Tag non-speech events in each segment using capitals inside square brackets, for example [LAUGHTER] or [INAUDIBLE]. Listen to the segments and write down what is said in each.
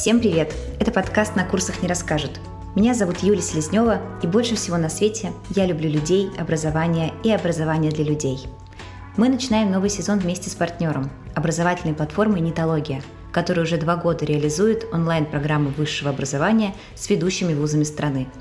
Всем привет! Это подкаст «На курсах не расскажут». Меня зовут Юлия Селезнева, и больше всего на свете я люблю людей, образование и образование для людей. Мы начинаем новый сезон вместе с партнером – образовательной платформой «Нитология», которая уже два года реализует онлайн-программы высшего образования с ведущими вузами страны –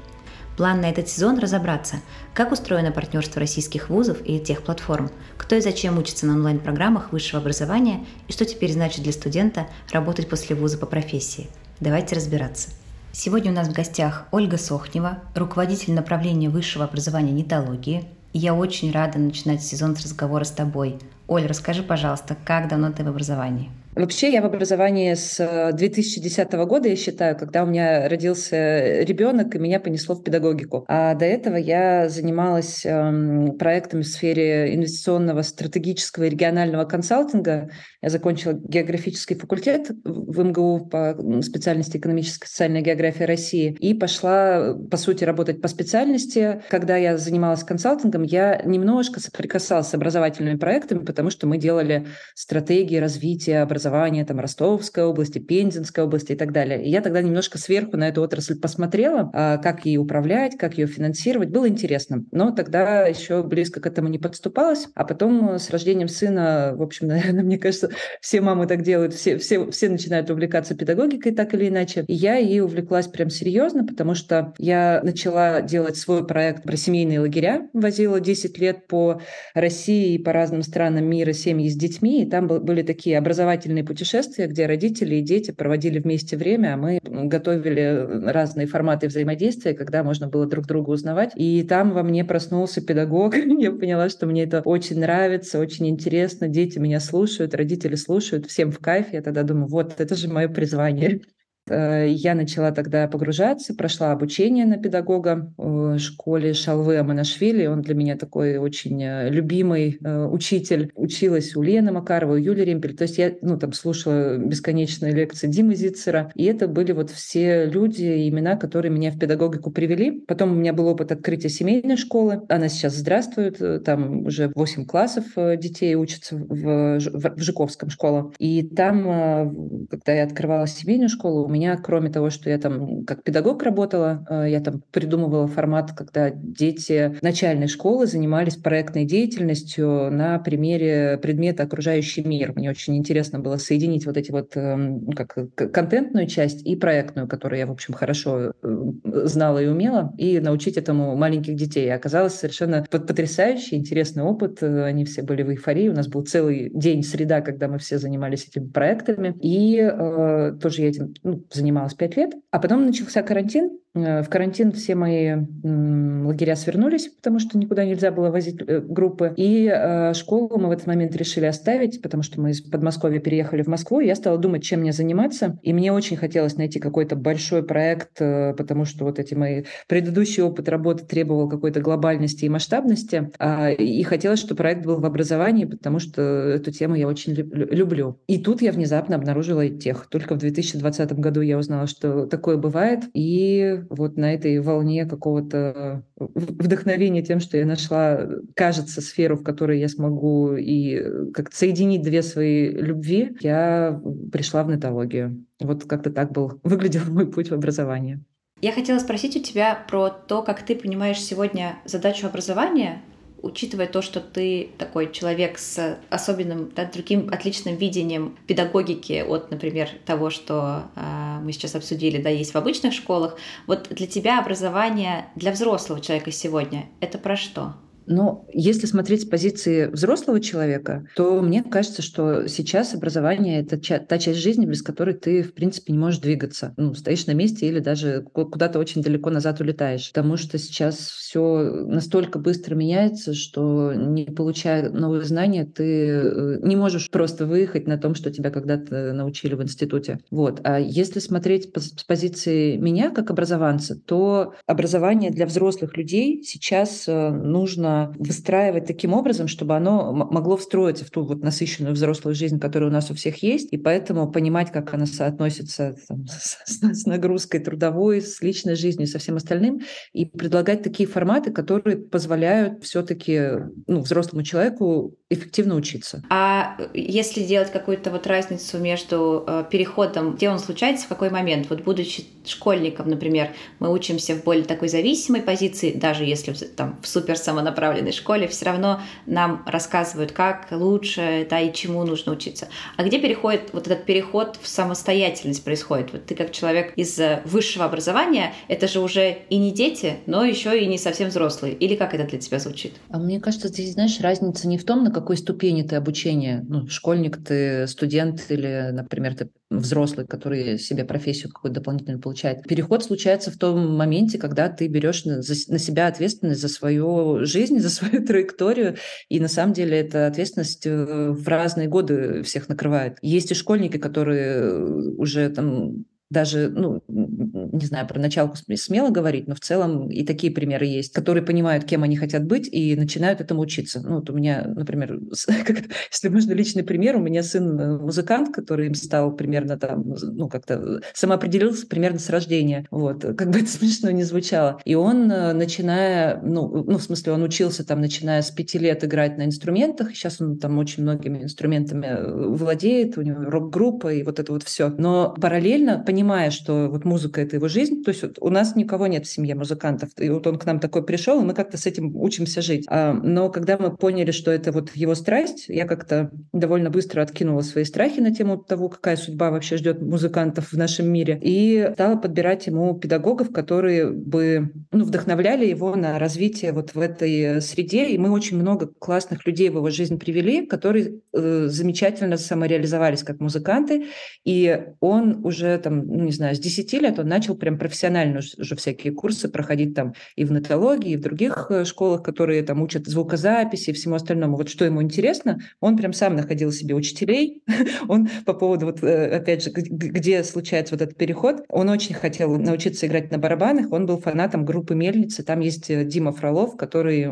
План на этот сезон – разобраться, как устроено партнерство российских вузов и тех платформ, кто и зачем учится на онлайн-программах высшего образования и что теперь значит для студента работать после вуза по профессии. Давайте разбираться. Сегодня у нас в гостях Ольга Сохнева, руководитель направления высшего образования нетологии. я очень рада начинать сезон с разговора с тобой. Оль, расскажи, пожалуйста, как давно ты в образовании? Вообще я в образовании с 2010 э, года, я считаю, когда у меня родился ребенок, и меня понесло в педагогику. А до этого я занималась эм, проектами в сфере инвестиционного, стратегического и регионального консалтинга. Я закончила географический факультет в МГУ по специальности экономическая и социальная география России и пошла, по сути, работать по специальности. Когда я занималась консалтингом, я немножко соприкасалась с образовательными проектами, потому что мы делали стратегии развития образования образования там, Ростовской области, Пензенской области и так далее. И я тогда немножко сверху на эту отрасль посмотрела, а, как ей управлять, как ее финансировать. Было интересно. Но тогда еще близко к этому не подступалась. А потом с рождением сына, в общем, [LAUGHS] наверное, мне кажется, все мамы так делают, все, все, все начинают увлекаться педагогикой так или иначе. И я ей увлеклась прям серьезно, потому что я начала делать свой проект про семейные лагеря, возила 10 лет по России и по разным странам мира семьи с детьми, и там были такие образовательные удивительные путешествия, где родители и дети проводили вместе время, а мы готовили разные форматы взаимодействия, когда можно было друг друга узнавать. И там во мне проснулся педагог. [LAUGHS] Я поняла, что мне это очень нравится, очень интересно. Дети меня слушают, родители слушают, всем в кайф. Я тогда думаю, вот, это же мое призвание. Э, я начала тогда погружаться, прошла обучение на педагога в школе Шалвы Аманашвили. Он для меня такой очень э, любимый э, учитель. Училась у Лены Макарова, у Юлии Ремпель. То есть я ну, там слушала бесконечные лекции Димы Зицера. И это были вот все люди, имена, которые меня в педагогику привели. Потом у меня был опыт открытия семейной школы. Она сейчас здравствует. Там уже 8 классов детей учатся в, в, в Жуковском школе. И там, когда я открывала семейную школу, у меня меня, кроме того, что я там как педагог работала, э, я там придумывала формат, когда дети начальной школы занимались проектной деятельностью на примере предмета «Окружающий мир». Мне очень интересно было соединить вот эти вот эм, ну, как контентную часть и проектную, которую я, в общем, хорошо э, знала и умела, и научить этому маленьких детей. И оказалось совершенно потрясающий, интересный опыт. Они все были в эйфории. У нас был целый день среда, когда мы все занимались этими проектами. И э, тоже я этим ну, занималась пять лет. А потом начался карантин, в карантин все мои лагеря свернулись, потому что никуда нельзя было возить э, группы. И э, школу мы в этот момент решили оставить, потому что мы из Подмосковья переехали в Москву. Я стала думать, чем мне заниматься. И мне очень хотелось найти какой-то большой проект, потому что вот эти мои предыдущий опыт работы требовал какой-то глобальности и масштабности. А, и хотелось, чтобы проект был в образовании, потому что эту тему я очень люблю. И тут я внезапно обнаружила тех. Только в 2020 году я узнала, что такое бывает. И вот на этой волне какого-то вдохновения тем, что я нашла, кажется, сферу, в которой я смогу и э, как-то соединить две свои любви, я пришла в нетологию. Вот как-то так был, [LAUGHS] выглядел мой путь в образование. Я хотела спросить у тебя про то, как ты понимаешь сегодня задачу образования учитывая то, что ты такой человек с особенным, да, другим отличным видением педагогики от, например, того, что э, мы сейчас обсудили, да, есть в обычных школах, вот для тебя образование для взрослого человека сегодня это про что? Но если смотреть с позиции взрослого человека, то мне кажется, что сейчас образование — это та часть жизни, без которой ты, в принципе, не можешь двигаться. Ну, стоишь на месте или даже куда-то очень далеко назад улетаешь. Потому что сейчас все настолько быстро меняется, что не получая новые знания, ты э, не можешь просто выехать на том, что тебя когда-то научили в институте. Вот. А если смотреть с позиции меня как образованца, то образование для взрослых людей сейчас э, нужно выстраивать таким образом, чтобы оно могло встроиться в ту вот насыщенную взрослую жизнь, которая у нас у всех есть, и поэтому понимать, как она соотносится там, с, с нагрузкой трудовой, с личной жизнью, со всем остальным, и предлагать такие форматы, которые позволяют все-таки ну, взрослому человеку эффективно учиться. А если делать какую-то вот разницу между э, переходом, где он случается, в какой момент? Вот будучи школьником, например, мы учимся в более такой зависимой позиции, даже если там в супер самонаправленной школе, все равно нам рассказывают, как лучше, да, и чему нужно учиться. А где переходит вот этот переход в самостоятельность происходит? Вот ты как человек из э, высшего образования, это же уже и не дети, но еще и не совсем взрослые. Или как это для тебя звучит? А мне кажется, здесь, знаешь, разница не в том, на какой ступени ты обучения. Ну, школьник ты, студент или, например, ты взрослый, который себе профессию какую-то дополнительную получает. Переход случается в том моменте, когда ты берешь на себя ответственность за свою жизнь, за свою [LAUGHS] траекторию, и на самом деле эта ответственность э, в разные годы всех накрывает. Есть и школьники, которые уже там даже, ну, не знаю, про началку смело говорить, но в целом и такие примеры есть, которые понимают, кем они хотят быть, и начинают этому учиться. Ну, вот у меня, например, [LAUGHS] если можно личный пример, у меня сын э, музыкант, который им стал примерно там, ну, как-то самоопределился примерно с рождения. Вот, как бы [LAUGHS] это смешно не звучало. И он, э, начиная, ну, ну, в смысле, он учился там, начиная с пяти лет играть на инструментах, сейчас он там очень многими инструментами э, владеет, у него рок-группа и вот это вот все. Но параллельно, понимая, что вот музыка — это его жизнь. То есть вот у нас никого нет в семье музыкантов. И вот он к нам такой пришел, и мы как-то с этим учимся жить. А, но когда мы поняли, что это вот его страсть, я как-то довольно быстро откинула свои страхи на тему того, какая судьба вообще ждет музыкантов в нашем мире, и стала подбирать ему педагогов, которые бы ну, вдохновляли его на развитие вот в этой среде. И мы очень много классных людей в его жизнь привели, которые э, замечательно самореализовались как музыканты. И он уже там, ну не знаю, с 10 лет он начал прям профессионально уже всякие курсы проходить там и в нотологии, и в других э, школах, которые там учат звукозаписи и всему остальному. Вот что ему интересно, он прям сам находил себе учителей. [LAUGHS] он по поводу, вот э, опять же, где случается вот этот переход, он очень хотел научиться играть на барабанах, он был фанатом группы «Мельницы», там есть э, Дима Фролов, который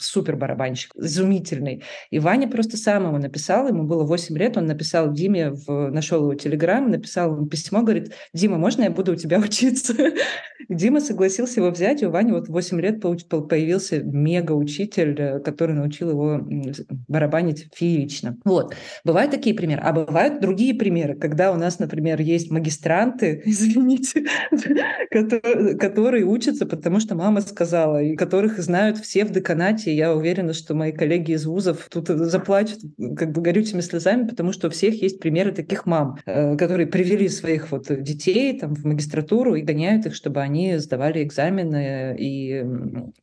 супер барабанщик, изумительный. И Ваня просто сам ему написал, ему было 8 лет, он написал Диме, в, нашел его телеграм, написал ему письмо, говорит, Дима, можно я буду у тебя [LAUGHS] учиться? Дима согласился его взять, и у Вани вот 8 лет появился мега-учитель, э, который научил его барабанить феерично. Вот. Бывают такие примеры. А бывают другие примеры, когда у нас, например, есть магистранты, [LAUGHS] извините, [LAUGHS] которые учатся, потому что мама сказала, и которых знают все в деканате. Я уверена, что мои коллеги из вузов тут заплачут как бы горючими слезами, потому что у всех есть примеры таких мам, э, которые привели своих вот детей там в магистратуру и гоняют их, чтобы они сдавали экзамены и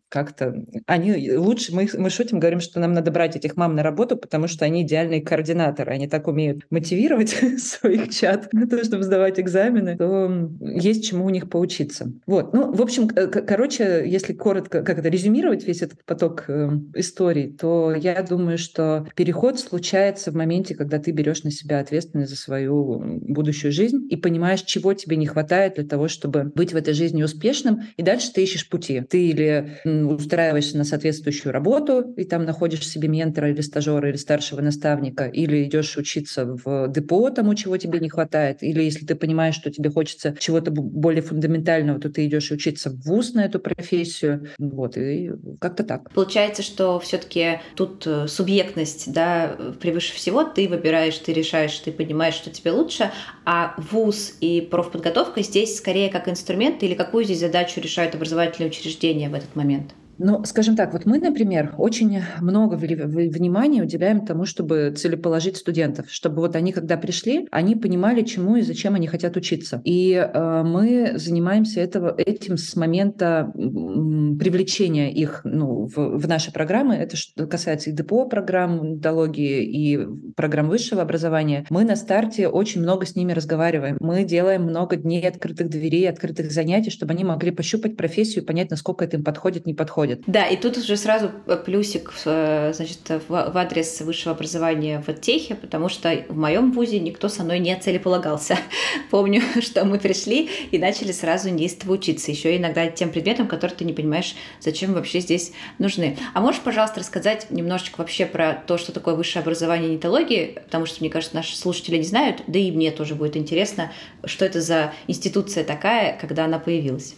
как-то они лучше, мы, мы шутим, говорим, что нам надо брать этих мам на работу, потому что они идеальные координаторы, они так умеют мотивировать [LAUGHS] своих чат на то, чтобы сдавать экзамены, то есть чему у них поучиться. Вот, ну, в общем, короче, если коротко как это резюмировать весь этот поток э, историй, то я думаю, что переход случается в моменте, когда ты берешь на себя ответственность за свою будущую жизнь и понимаешь, чего тебе не хватает для того, чтобы быть в этой жизни успешным, и дальше ты ищешь пути. Ты или устраиваешься на соответствующую работу, и там находишь себе ментора или стажера, или старшего наставника, или идешь учиться в депо тому, чего тебе не хватает, или если ты понимаешь, что тебе хочется чего-то более фундаментального, то ты идешь учиться в ВУЗ на эту профессию. Вот, и как-то так. Получается, что все-таки тут э, субъектность, да, превыше всего, ты выбираешь, ты решаешь, ты понимаешь, что тебе лучше, а ВУЗ и профподготовка здесь скорее как инструмент или какую здесь задачу решают образовательные учреждения в этот момент? Ну, скажем так, вот мы, например, очень много внимания уделяем тому, чтобы целеположить студентов, чтобы вот они, когда пришли, они понимали, чему и зачем они хотят учиться. И э, мы занимаемся этого, этим с момента привлечения их ну, в, в наши программы. Это что касается и ДПО программ методологии, и программ высшего образования. Мы на старте очень много с ними разговариваем. Мы делаем много дней открытых дверей, открытых занятий, чтобы они могли пощупать профессию, понять, насколько это им подходит, не подходит происходит. Да, и тут уже сразу плюсик э, значит, в адрес высшего образования в Техе, потому что в моем вузе никто со мной не целеполагался. [LAUGHS] Помню, [LAUGHS] что мы пришли и начали сразу неистово учиться, еще иногда тем предметам, которые ты не понимаешь, зачем вообще здесь нужны. А можешь, пожалуйста, рассказать немножечко вообще про то, что такое высшее образование нетологии, потому что, мне кажется, наши слушатели не знают, да и мне тоже будет интересно, что это за институция такая, когда она появилась.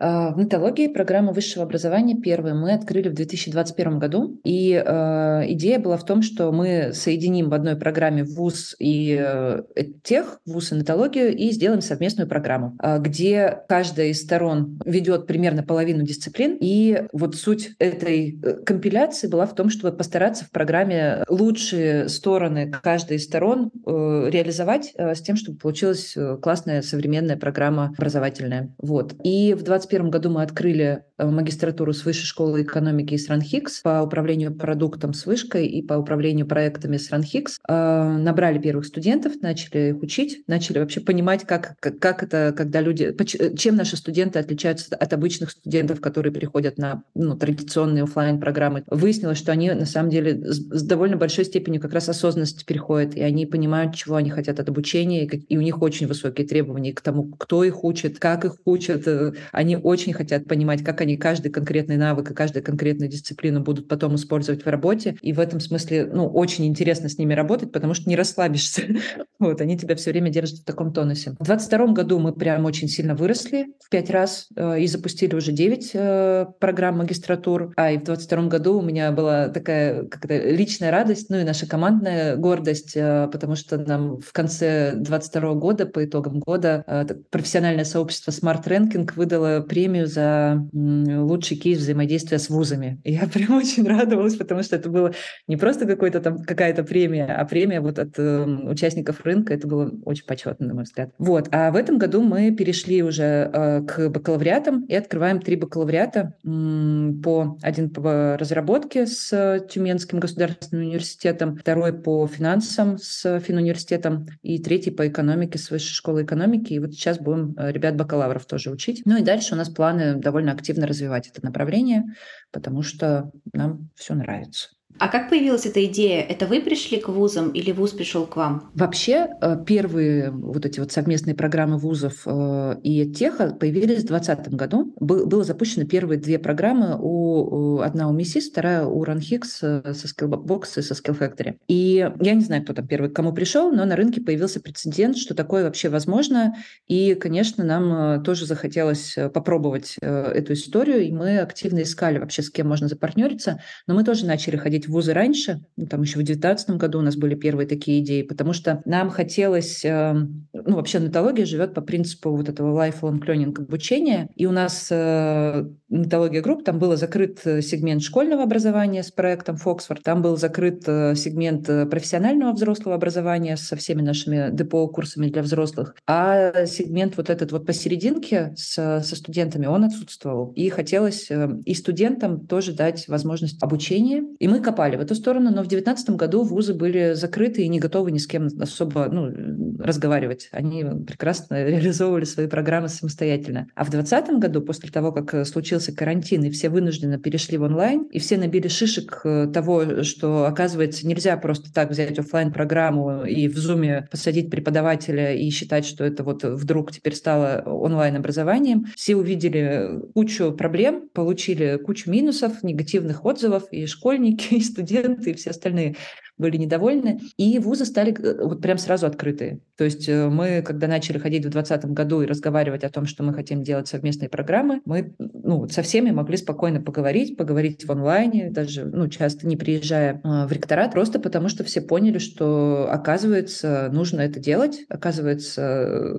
А, в нетологии программу высшего образования первую мы открыли в 2021 году. И э, идея была в том, что мы соединим в одной программе ВУЗ и э, тех, ВУЗ и нетологию, и сделаем совместную программу, э, где каждая из сторон ведет примерно половину дисциплин. И вот суть этой э, компиляции была в том, чтобы постараться в программе лучшие стороны каждой из сторон э, реализовать с тем, чтобы получилась классная современная программа образовательная. Вот. И в 20 2021 году мы открыли э, магистратуру с Высшей школы экономики с РАНХИКС по управлению продуктом с вышкой и по управлению проектами с РАНХИКС. Э, набрали первых студентов, начали их учить, начали вообще понимать, как, как, это, когда люди... Чем наши студенты отличаются от обычных студентов, которые приходят на ну, традиционные офлайн программы Выяснилось, что они на самом деле с довольно большой степенью как раз осознанности переходят, и они понимают, чего они хотят от обучения, и у них очень высокие требования к тому, кто их учит, как их учат. Э, они очень хотят понимать, как они каждый конкретный навык и каждую конкретную дисциплину будут потом использовать в работе. И в этом смысле, ну, очень интересно с ними работать, потому что не расслабишься. [LAUGHS] Вот, они тебя все время держат в таком тонусе. В 22 году мы прям очень сильно выросли в пять раз э, и запустили уже 9 э, программ магистратур. А и в 22 году у меня была такая как-то личная радость, ну и наша командная гордость, э, потому что нам в конце 22 года, по итогам года, профессиональное сообщество Smart Ranking выдало премию за лучший кейс взаимодействия с вузами. [LAUGHS] Я прям очень радовалась, потому что это было не просто какой-то там какая-то премия, а премия вот от э, участников рынка. Это было очень почетно, на мой взгляд. Вот. А в этом году мы перешли уже э, к бакалавриатам и открываем три бакалавриата э, по один по разработке с Тюменским государственным университетом, второй по финансам с Финуниверситетом и третий по экономике с Высшей школы экономики. И вот сейчас будем э, ребят бакалавров тоже учить. Ну и дальше у нас планы довольно активно развивать это направление, потому что нам все нравится. А как появилась эта идея? Это вы пришли к вузам или вуз пришел к вам? Вообще, э, первые вот эти вот совместные программы вузов э, и теха появились в 2020 году. Было запущено первые две программы, у, одна у МИСИС, вторая у РАНХИКС э, со Skillbox и со Skill Factory. И я не знаю, кто там первый к кому пришел, но на рынке появился прецедент, что такое вообще возможно. И, конечно, нам тоже захотелось попробовать эту историю, и мы активно искали вообще, с кем можно запартнериться. Но мы тоже начали ходить вузы раньше, ну, там еще в 2019 году у нас были первые такие идеи, потому что нам хотелось, э, ну, вообще нетология живет по принципу вот этого lifelong learning обучения, и у нас э, нетология групп, там был закрыт сегмент школьного образования с проектом Фоксфорд, там был закрыт э, сегмент профессионального взрослого образования со всеми нашими депо курсами для взрослых, а сегмент вот этот вот посерединке с, со студентами, он отсутствовал. И хотелось и студентам тоже дать возможность обучения. И мы копали в эту сторону, но в 2019 году вузы были закрыты и не готовы ни с кем особо ну, разговаривать. Они прекрасно [LAUGHS] реализовывали свои программы самостоятельно. А в 2020 году, после того, как случился карантин, и все вынужденно перешли в онлайн, и все набили шишек э, того, что, оказывается, нельзя просто так взять офлайн программу и в Zoom посадить преподавателя и считать, что это вот вдруг теперь стало онлайн-образованием. Все увидели кучу проблем, получили кучу минусов, негативных отзывов, и школьники, [LAUGHS] студенты, и все остальные были недовольны. И вузы стали э, вот прям сразу открытые. То есть э, мы, когда начали ходить в 2020 году и разговаривать о том, что мы хотим делать совместные программы, мы ну, со всеми могли спокойно поговорить, поговорить в онлайне, даже ну, часто не приезжая э, в ректорат, просто потому что все поняли, что оказывается нужно это делать, оказывается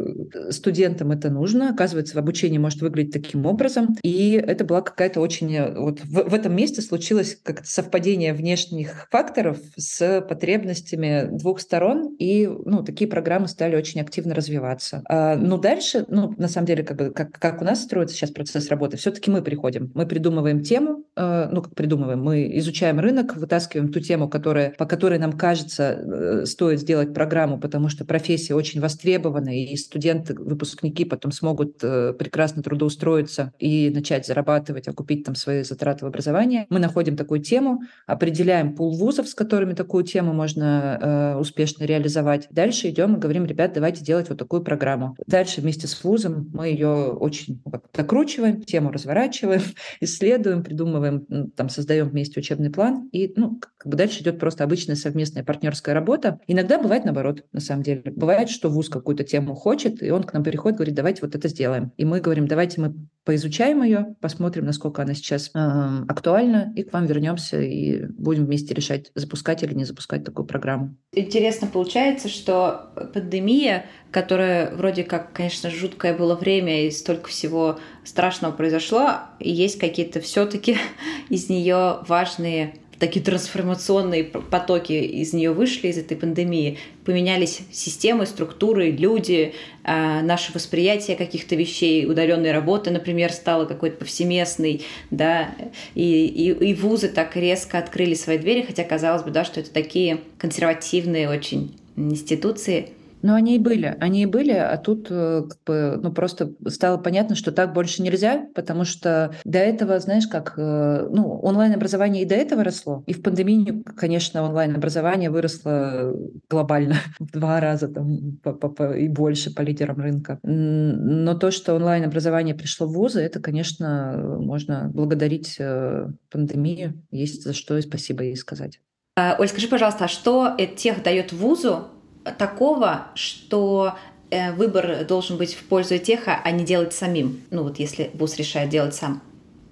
студентам это нужно, оказывается в обучении может выглядеть таким образом. И это была какая-то очень... Вот в, в этом месте случилось как-то совпадение внешних факторов с потребностями двух сторон, и ну, такие программы стали очень активно развиваться. А, ну, дальше, ну, на самом деле, как, бы, как, как у нас строится сейчас процесс работы, все-таки мы приходим. Мы придумываем тему, э, ну, как придумываем, мы изучаем рынок, вытаскиваем ту тему, которая, по которой нам кажется, э, стоит сделать программу, потому что профессия очень востребована, и студенты, выпускники потом смогут э, прекрасно трудоустроиться и начать зарабатывать, окупить там свои затраты в образование. Мы находим такую тему, определяем пул вузов, с которыми такую тему можно успешно реализовать. Дальше идем и говорим, ребят, давайте делать вот такую программу. Дальше вместе с вузом мы ее очень ну, докручиваем, тему разворачиваем, [LAUGHS] исследуем, придумываем, там, создаем вместе учебный план, и ну, как бы дальше идет просто обычная совместная партнерская работа. Иногда бывает наоборот, на самом деле. Бывает, что вуз какую-то тему хочет, и он к нам приходит, говорит, давайте вот это сделаем. И мы говорим, давайте мы поизучаем ее, посмотрим, насколько она сейчас э, актуальна, и к вам вернемся и будем вместе решать, запускать или не запускать такую программу. Интересно получается, что пандемия, которая вроде как, конечно, жуткое было время и столько всего страшного произошло, и есть какие-то все-таки [LAUGHS] из нее важные такие трансформационные потоки из нее вышли, из этой пандемии, поменялись системы, структуры, люди, а, наше восприятие каких-то вещей, удаленной работы, например, стало какой-то повсеместной, да, и, и, и вузы так резко открыли свои двери, хотя казалось бы, да, что это такие консервативные очень институции – ну, они и были, они и были, а тут э, как бы, ну, просто стало понятно, что так больше нельзя, потому что до этого, знаешь, как, э, ну, онлайн-образование и до этого росло, и в пандемию, конечно, онлайн-образование выросло глобально [LAUGHS] в два раза там, по, по, по, и больше по лидерам рынка. Но то, что онлайн-образование пришло в вузы, это, конечно, можно благодарить э, пандемию, есть за что и спасибо ей сказать. А, Оль, скажи, пожалуйста, а что тех дает вузу, такого, что э, выбор должен быть в пользу теха, а не делать самим. Ну вот если вуз решает делать сам.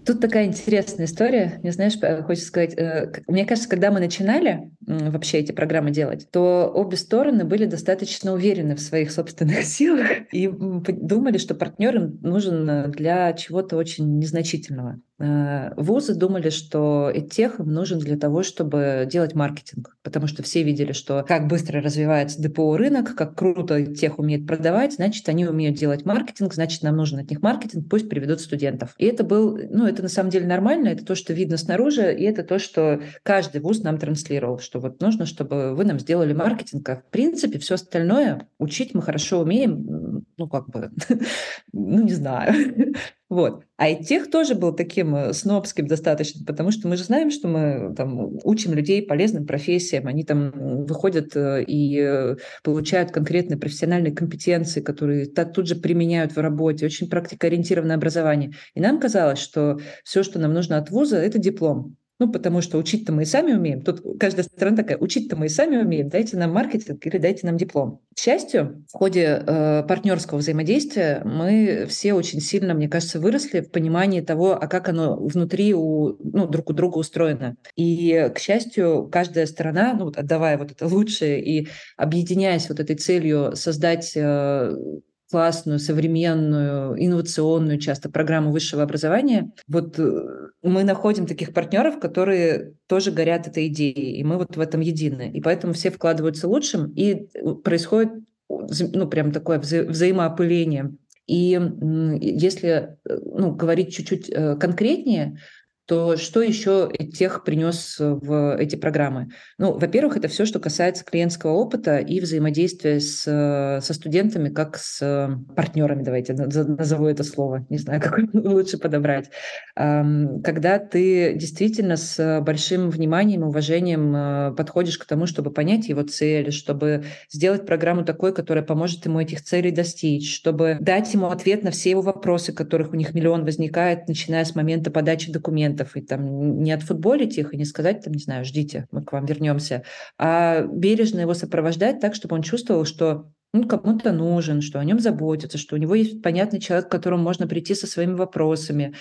Тут такая интересная история. Мне, знаешь, э, хочется сказать, э, мне кажется, когда мы начинали вообще эти программы делать, то обе стороны были достаточно уверены в своих собственных [LAUGHS] силах и думали, что партнер им нужен для чего-то очень незначительного. Э, вузы думали, что тех им нужен для того, чтобы делать маркетинг, потому что все видели, что как быстро развивается ДПО рынок, как круто тех умеет продавать, значит, они умеют делать маркетинг, значит, нам нужен от них маркетинг, пусть приведут студентов. И это был, ну, это на самом деле нормально, это то, что видно снаружи, и это то, что каждый вуз нам транслировал, что вот нужно, чтобы вы нам сделали маркетинг, а в принципе все остальное учить мы хорошо умеем, ну, как бы, [LAUGHS] ну, не знаю. Вот. А и тех тоже был таким э, снобским достаточно, потому что мы же знаем, что мы там учим людей полезным профессиям, они там выходят э, и э, получают конкретные профессиональные компетенции, которые тут же применяют в работе, очень практикоориентированное образование. И нам казалось, что все, что нам нужно от вуза, это диплом. Ну, потому что учить-то мы и сами умеем. Тут каждая страна такая, учить-то мы и сами умеем, дайте нам маркетинг или дайте нам диплом. К счастью, в ходе э, партнерского взаимодействия мы все очень сильно, мне кажется, выросли в понимании того, а как оно внутри у, ну, друг у друга устроено. И, к счастью, каждая сторона, ну, вот, отдавая вот это лучшее и объединяясь вот этой целью создать э, классную, современную, инновационную часто программу высшего образования, вот э, мы находим таких партнеров, которые тоже горят этой идеей, и мы вот в этом едины. И поэтому все вкладываются лучшим, и э, происходит ну, прям такое вза взаимоопыление. И если э, ну, говорить чуть-чуть конкретнее, то что еще тех принес в эти программы? Ну, во-первых, это все, что касается клиентского опыта и взаимодействия с, со студентами, как с партнерами, давайте назову это слово, не знаю, [LAUGHS] как лучше подобрать. Когда ты действительно с большим вниманием, уважением э, подходишь к тому, чтобы понять его цели, чтобы сделать программу такой, которая поможет ему этих целей достичь, чтобы дать ему ответ на все его вопросы, которых у них миллион возникает, начиная с момента подачи документов, клиентов и там не отфутболить их и не сказать, там, не знаю, ждите, мы к вам вернемся, а бережно его сопровождать так, чтобы он чувствовал, что он кому-то нужен, что о нем заботятся, что у него есть понятный человек, к которому можно прийти со своими вопросами.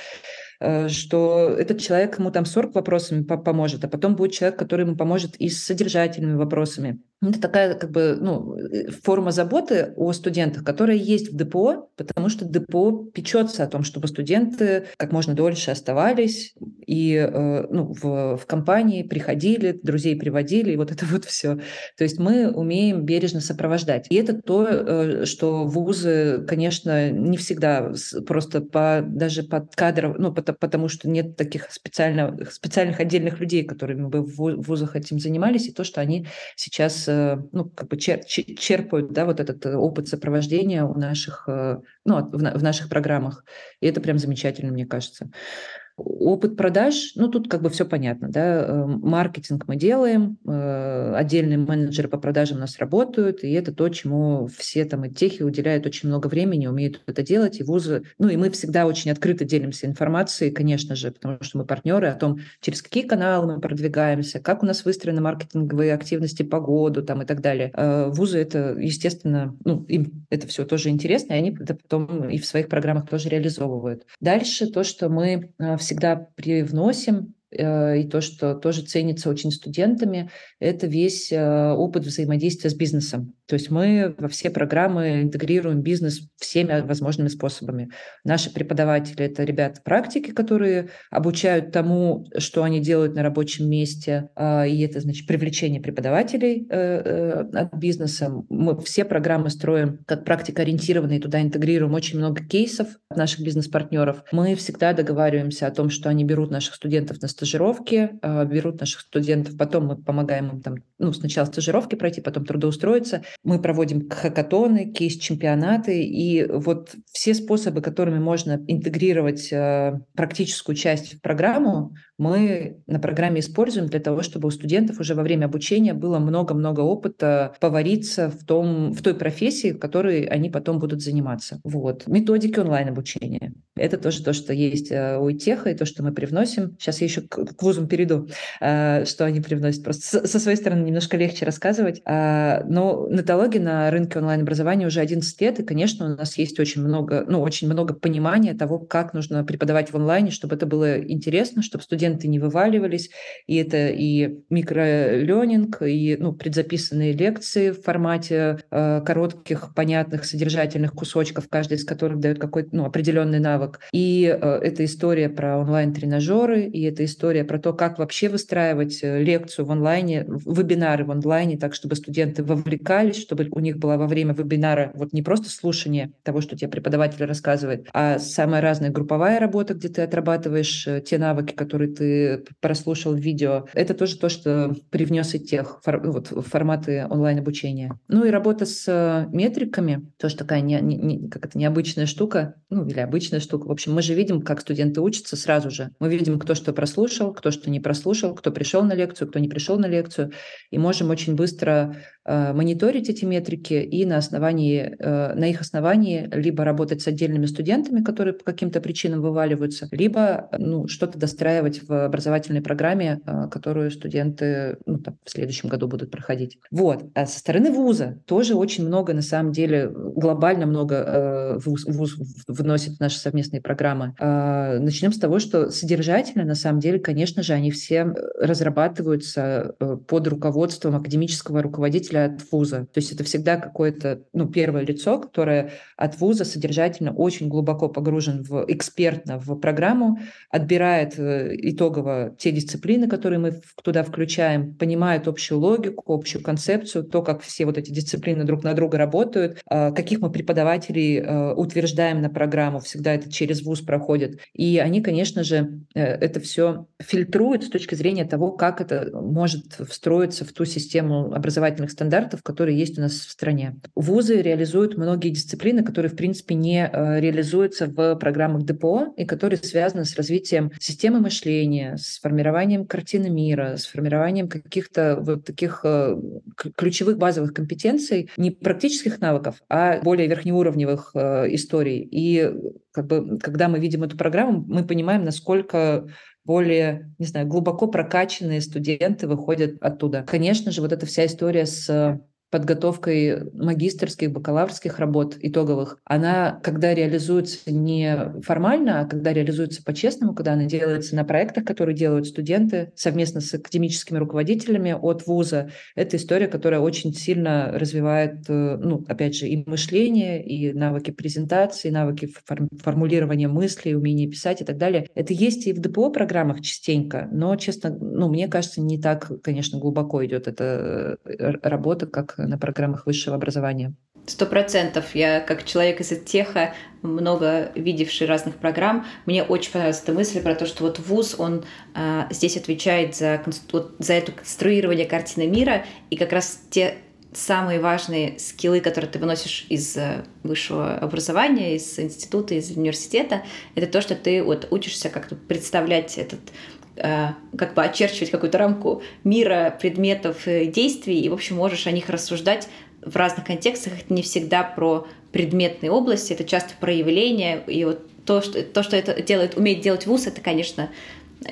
э, что этот человек ему там 40 вопросами поможет, а потом будет человек, который ему поможет и с содержательными вопросами. Это такая как бы ну, э, форма заботы о студентах, которая есть в ДПО, потому что ДПО печется о том, чтобы студенты как можно дольше оставались и э, ну, в, в компании приходили, друзей приводили, и вот это вот все. То есть мы умеем бережно сопровождать. И это то, э, что вузы, конечно, не всегда просто по, даже под кадров, ну, потому что нет таких специально, специальных отдельных людей, которыми бы в вузах этим занимались, и то, что они сейчас ну, как бы черпают да, вот этот э, опыт сопровождения у наших, э, ну, в, в наших программах. И это прям замечательно, мне кажется. Опыт продаж, ну тут как бы все понятно, да, э, маркетинг мы делаем, э, отдельные менеджеры по продажам у нас работают, и это то, чему все там и техи уделяют очень много времени, умеют это делать, и вузы, ну и мы всегда очень открыто делимся информацией, конечно же, потому что мы партнеры о том, через какие каналы мы продвигаемся, как у нас выстроены маркетинговые активности по году там и так далее. Э, вузы это, естественно, ну им это все тоже интересно, и они это потом и в своих программах тоже реализовывают. Дальше то, что мы все всегда привносим и то, что тоже ценится очень студентами, это весь э, опыт взаимодействия с бизнесом. То есть мы во все программы интегрируем бизнес всеми возможными способами. Наши преподаватели – это ребята практики, которые обучают тому, что они делают на рабочем месте, а, и это, значит, привлечение преподавателей э, от бизнеса. Мы все программы строим как практикоориентированные, туда интегрируем очень много кейсов от наших бизнес-партнеров. Мы всегда договариваемся о том, что они берут наших студентов на стажировки, а, берут наших студентов, потом мы помогаем им там, ну, сначала стажировки пройти, потом трудоустроиться. Мы проводим хакатоны, кейс-чемпионаты, и вот все способы, которыми можно интегрировать а, практическую часть в программу, мы на программе используем для того, чтобы у студентов уже во время обучения было много-много опыта повариться в, том, в той профессии, которой они потом будут заниматься. Вот. Методики онлайн-обучения. Это тоже то, что есть а, у Теха, и то, что мы привносим. Сейчас я еще к, к вузам перейду, э, что они привносят. Просто со своей стороны немножко легче рассказывать. Э, но нетология на рынке онлайн-образования уже 11 лет, и, конечно, у нас есть очень много, ну, очень много понимания того, как нужно преподавать в онлайне, чтобы это было интересно, чтобы студенты не вываливались. И это и микроленинг, и ну, предзаписанные лекции в формате э, коротких, понятных, содержательных кусочков, каждый из которых дает какой-то ну, определенный навык. И э, это история про онлайн-тренажеры, и это история история про то, как вообще выстраивать э, лекцию в онлайне, вебинары в онлайне, так, чтобы студенты вовлекались, чтобы у них было во время вебинара вот не просто слушание того, что тебе преподаватель рассказывает, а самая разная групповая работа, где ты отрабатываешь э, те навыки, которые ты прослушал видео. Это тоже то, что привнес и тех вот, форматы онлайн-обучения. Ну и работа с э, метриками, тоже такая не, не, как это, необычная штука, ну или обычная штука. В общем, мы же видим, как студенты учатся сразу же. Мы видим, кто что прослушал, кто что не прослушал, кто пришел на лекцию, кто не пришел на лекцию. И можем очень быстро мониторить эти метрики и на, основании, э, на их основании либо работать с отдельными студентами, которые по каким-то причинам вываливаются, либо ну, что-то достраивать в образовательной программе, э, которую студенты ну, там, в следующем году будут проходить. Вот. А со стороны вуза тоже очень много, на самом деле, глобально много э, вуз, вуз вносит в наши совместные программы. Э, начнем с того, что содержательно, на самом деле, конечно же, они все э, разрабатываются э, под руководством академического руководителя от вуза. То есть это всегда какое-то ну, первое лицо, которое от вуза содержательно очень глубоко погружен в экспертно в программу, отбирает э, итогово те дисциплины, которые мы туда включаем, понимает общую логику, общую концепцию, то, как все вот эти дисциплины друг на друга работают, каких мы преподавателей утверждаем на программу, всегда это через вуз проходит. И они, конечно же, это все фильтрует с точки зрения того, как это может встроиться в ту систему образовательных стандартов, которые есть у нас в стране. Вузы реализуют многие дисциплины, которые, в принципе, не э, реализуются в программах ДПО и которые связаны с развитием системы мышления, с формированием картины мира, с формированием каких-то вот таких э, ключевых базовых компетенций, не практических навыков, а более верхнеуровневых э, историй. И как бы, когда мы видим эту программу, мы понимаем, насколько более, не знаю, глубоко прокачанные студенты выходят оттуда. Конечно же, вот эта вся история с подготовкой магистрских, бакалаврских работ итоговых, она, когда реализуется не формально, а когда реализуется по-честному, когда она делается на проектах, которые делают студенты совместно с академическими руководителями от вуза, это история, которая очень сильно развивает, э, ну, опять же, и мышление, и навыки презентации, навыки формулирования мыслей, умение писать и так далее. Это есть и в ДПО программах частенько, но, честно, ну, мне кажется, не так, конечно, глубоко идет эта э, работа, как на программах высшего образования. Сто процентов. Я как человек из теха, много видевший разных программ, мне очень понравилась эта мысль про то, что вот ВУЗ, он а, здесь отвечает за, вот, за это конструирование картины мира, и как раз те самые важные скиллы, которые ты выносишь из э, высшего образования, из института, из университета, это то, что ты вот учишься как-то представлять этот как бы очерчивать какую-то рамку мира, предметов, действий, и, в общем, можешь о них рассуждать в разных контекстах. Это не всегда про предметные области, это часто проявление, и вот то, что, то, что это делает, умеет делать вуз, это, конечно,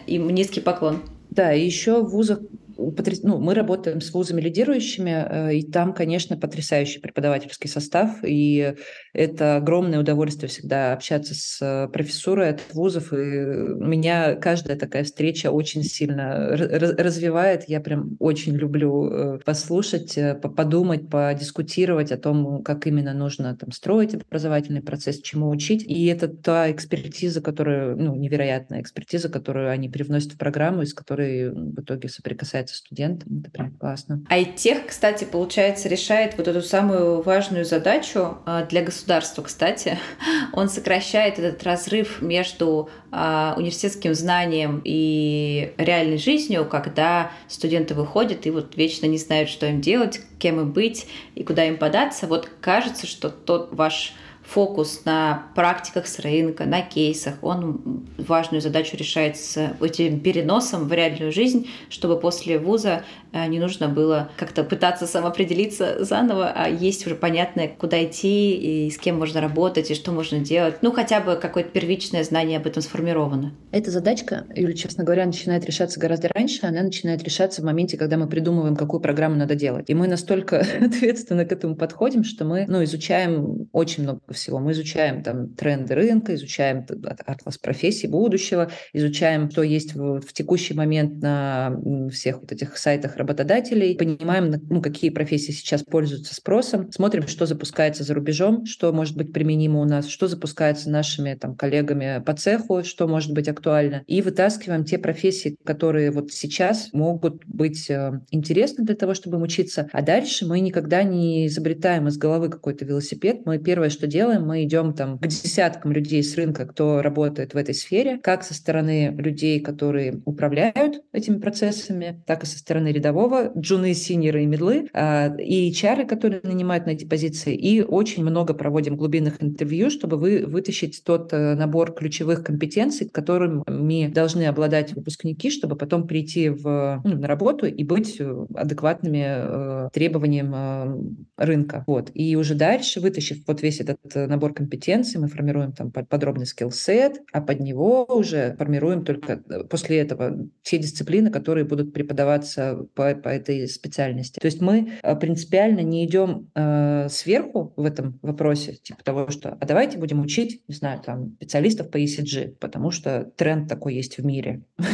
им низкий поклон. Да, и еще в вузах ну, мы работаем с вузами лидирующими, э, и там, конечно, потрясающий преподавательский состав, и это огромное удовольствие всегда общаться с э, профессурой от вузов, и меня каждая такая встреча очень сильно развивает. Я прям очень люблю э, послушать, подумать, подискутировать о том, как именно нужно там строить образовательный процесс, чему учить. И это та экспертиза, которая, ну, невероятная экспертиза, которую они привносят в программу, из которой в итоге соприкасается нравится студентам. Это прям классно. А тех, кстати, получается, решает вот эту самую важную задачу а, для государства, кстати. [LAUGHS] Он сокращает этот разрыв между а, университетским знанием и реальной жизнью, когда студенты выходят и вот вечно не знают, что им делать, кем им быть и куда им податься. Вот кажется, что тот ваш фокус на практиках с рынка, на кейсах. Он важную задачу решает с этим переносом в реальную жизнь, чтобы после вуза э, не нужно было как-то пытаться самоопределиться заново, а есть уже понятное, куда идти и с кем можно работать, и что можно делать. Ну, хотя бы какое-то первичное знание об этом сформировано. Эта задачка, Юля, честно говоря, начинает решаться гораздо раньше. Она начинает решаться в моменте, когда мы придумываем, какую программу надо делать. И мы настолько [LAUGHS] ответственно к этому подходим, что мы ну, изучаем очень много всего. Мы изучаем там тренды рынка, изучаем атлас профессий будущего, изучаем, что есть в, в текущий момент на всех вот этих сайтах работодателей, понимаем, ну, какие профессии сейчас пользуются спросом, смотрим, что запускается за рубежом, что может быть применимо у нас, что запускается нашими там коллегами по цеху, что может быть актуально, и вытаскиваем те профессии, которые вот сейчас могут быть э, интересны для того, чтобы учиться, а дальше мы никогда не изобретаем из головы какой-то велосипед. Мы первое, что делаем, делаем, мы идем там к десяткам людей с рынка, кто работает в этой сфере, как со стороны людей, которые управляют этими процессами, так и со стороны рядового, джуны, синеры и медлы, а, и HR, которые нанимают на эти позиции, и очень много проводим глубинных интервью, чтобы вы, вытащить тот э, набор ключевых компетенций, которыми должны обладать выпускники, чтобы потом прийти в, ну, на работу и быть э, адекватными э, требованиям рынка. Вот. И уже дальше, вытащив вот весь этот набор компетенций, мы формируем там подробный скилл-сет, а под него уже формируем только э, после этого те дисциплины, которые будут преподаваться по, по этой специальности. То есть мы э, принципиально не идем э, сверху в этом вопросе, типа того, что а давайте будем учить, не знаю, там, специалистов по ECG, потому что тренд такой есть в мире. [LAUGHS]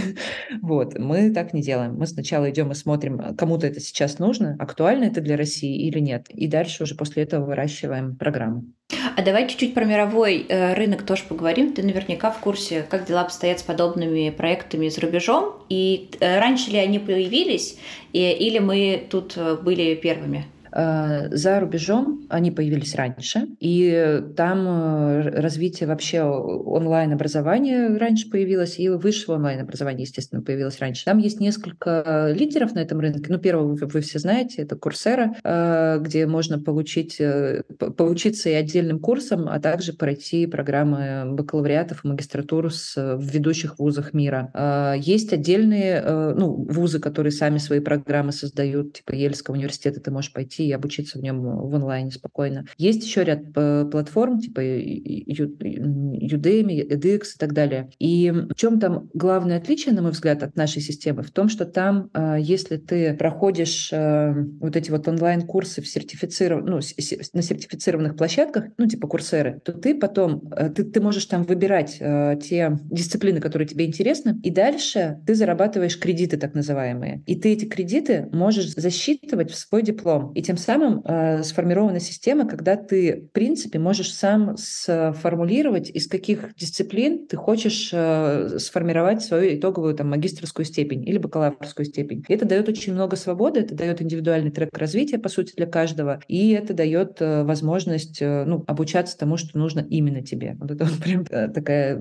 Вот, мы так не делаем. Мы сначала идем и смотрим, кому-то это сейчас нужно, актуально это для России или нет, и дальше уже после этого выращиваем программу. А давай чуть-чуть про мировой э, рынок тоже поговорим. Ты наверняка в курсе, как дела обстоят с подобными проектами за рубежом. И э, раньше ли они появились, или мы тут э, были первыми? Э, за рубежом они появились раньше, и там э, развитие вообще онлайн-образования раньше появилось, и высшего онлайн-образования, естественно, появилось раньше. Там есть несколько лидеров на этом рынке. Ну, первого вы, все знаете, это Курсера, э, где можно получить, поучиться и отдельным курсом, а также пройти программы бакалавриатов и магистратуру с, в ведущих вузах мира. Есть отдельные ну, вузы, которые сами свои программы создают, типа Ельского университета ты можешь пойти прийти и обучиться в нем в онлайне спокойно. Есть еще ряд э, платформ, типа Udemy, edX и так далее. И в чем там главное отличие, на мой взгляд, от нашей системы? В том, что там, э, если ты проходишь э, вот эти вот онлайн-курсы в сертифициров... ну, на сертифицированных площадках, ну, типа курсеры, то ты потом, ты, ты можешь там выбирать те дисциплины, которые тебе интересны, и дальше ты зарабатываешь кредиты так называемые. И ты эти кредиты можешь засчитывать в свой диплом. И тем самым э, сформирована система, когда ты, в принципе, можешь сам сформулировать, из каких дисциплин ты хочешь э, сформировать свою итоговую там, магистрскую степень или бакалаврскую степень. И это дает очень много свободы, это дает индивидуальный трек развития, по сути, для каждого, и это дает э, возможность э, ну, обучаться тому, что нужно именно тебе. Вот это вот прям э, такая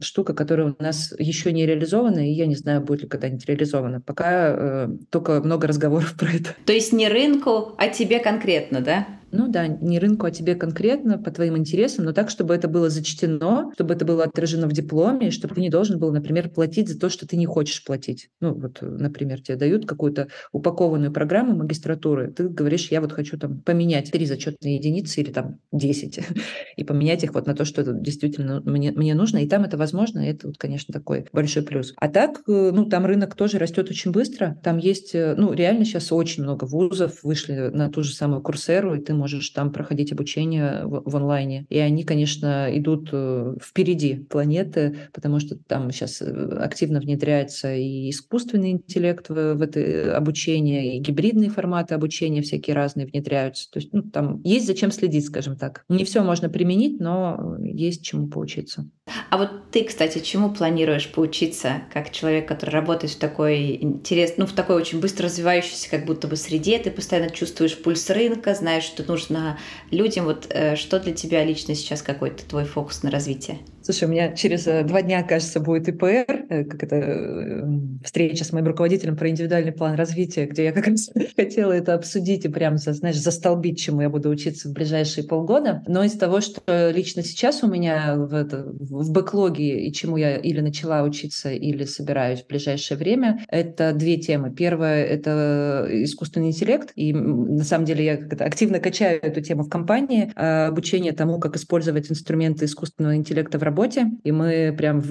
штука, которая у нас еще не реализована, и я не знаю, будет ли когда-нибудь реализована. Пока э, только много разговоров [LAUGHS] про это. То есть не рынку, а тебе конкретно, да? Ну да, не рынку, а тебе конкретно, по твоим интересам, но так, чтобы это было зачтено, чтобы это было отражено в дипломе, чтобы ты не должен был, например, платить за то, что ты не хочешь платить. Ну вот, например, тебе дают какую-то упакованную программу магистратуры, ты говоришь, я вот хочу там поменять три зачетные единицы или там 10, [LAUGHS] и поменять их вот на то, что это действительно мне, мне нужно, и там это возможно, и это вот, конечно, такой большой плюс. А так, э, ну, там рынок тоже растет очень быстро, там есть, э, ну, реально сейчас очень много вузов вышли на ту же самую курсеру, и ты можешь там проходить обучение в, в онлайне. И они, конечно, идут э, впереди планеты, потому что там сейчас э, активно внедряется и искусственный интеллект в, в это обучение, и гибридные форматы обучения всякие разные внедряются. То есть ну, там есть зачем следить, скажем так. Не все можно применить, но есть чему поучиться. А вот ты, кстати, чему планируешь поучиться, как человек, который работает в такой интерес, ну, в такой очень быстро развивающейся, как будто бы среде, ты постоянно чувствуешь пульс рынка, знаешь, что нужно людям. Вот э, что для тебя лично сейчас какой-то твой фокус на развитие? Слушай, у меня через э, два дня, кажется, будет ИПР, э, как это э, встреча с моим руководителем про индивидуальный план развития, где я как раз [LAUGHS] хотела это обсудить и прям, знаешь, застолбить, чему я буду учиться в ближайшие полгода. Но из того, что лично сейчас у меня в, это, в бэклоге и чему я или начала учиться, или собираюсь в ближайшее время, это две темы. Первое — это искусственный интеллект, и на самом деле я как-то активно качаю эту тему в компании, обучение тому, как использовать инструменты искусственного интеллекта в работе, работе, и мы прям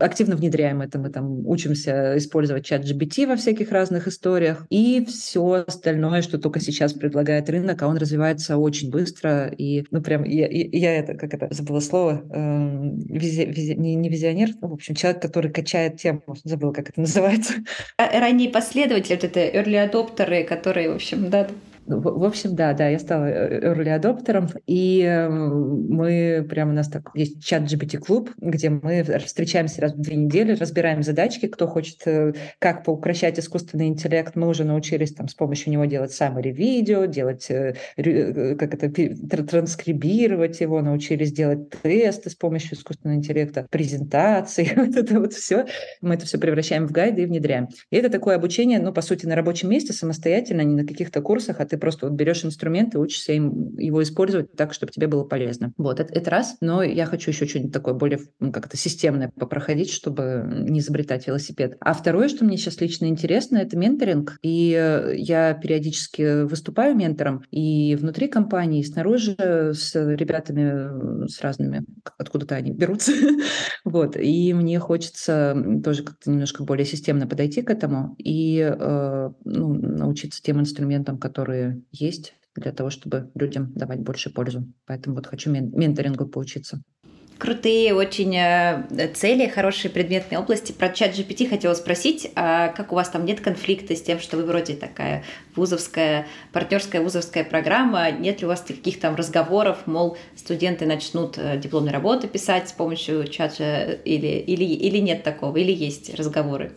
активно внедряем это. Мы там учимся использовать чат GBT во всяких разных историях, и все остальное, что только сейчас предлагает рынок, а он развивается очень быстро, и, ну, прям, я, я это, как это, забыла слово, э, визи, визи, не, не визионер, ну, в общем, человек, который качает тему, забыла, как это называется. А, ранние последователи, вот это early adopterы, которые, в общем, да, в, общем, да, да, я стала э, early адоптером, и эм, мы прямо у нас так есть чат GPT-клуб, где мы встречаемся раз в две недели, разбираем задачки, кто хочет э, как поукращать искусственный интеллект, мы уже научились там с помощью него делать summary видео, делать, э, как это, транскрибировать его, научились делать тесты с помощью искусственного интеллекта, презентации, [LAUGHS] вот это вот все. Мы это все превращаем в гайды и внедряем. И это такое обучение, ну, по сути, на рабочем месте самостоятельно, не на каких-то курсах, а ты просто вот берешь инструмент и учишься им, его использовать так, чтобы тебе было полезно. Вот, это, это раз. Но я хочу еще что-нибудь такое более ну, как-то системное попроходить, чтобы не изобретать велосипед. А второе, что мне сейчас лично интересно, это менторинг. И э, я периодически выступаю ментором и внутри компании, и снаружи с ребятами, с разными, откуда-то они берутся. [LAUGHS] вот. И мне хочется тоже как-то немножко более системно подойти к этому и э, ну, научиться тем инструментам, которые есть для того, чтобы людям давать больше пользу. Поэтому вот хочу мен- менторингу поучиться. Крутые очень э, цели, хорошие предметные области. Про чат GPT хотела спросить, а как у вас там нет конфликта с тем, что вы вроде такая вузовская, партнерская вузовская программа? Нет ли у вас таких там разговоров, мол, студенты начнут э, дипломные работы писать с помощью чата или, или, или нет такого, или есть разговоры?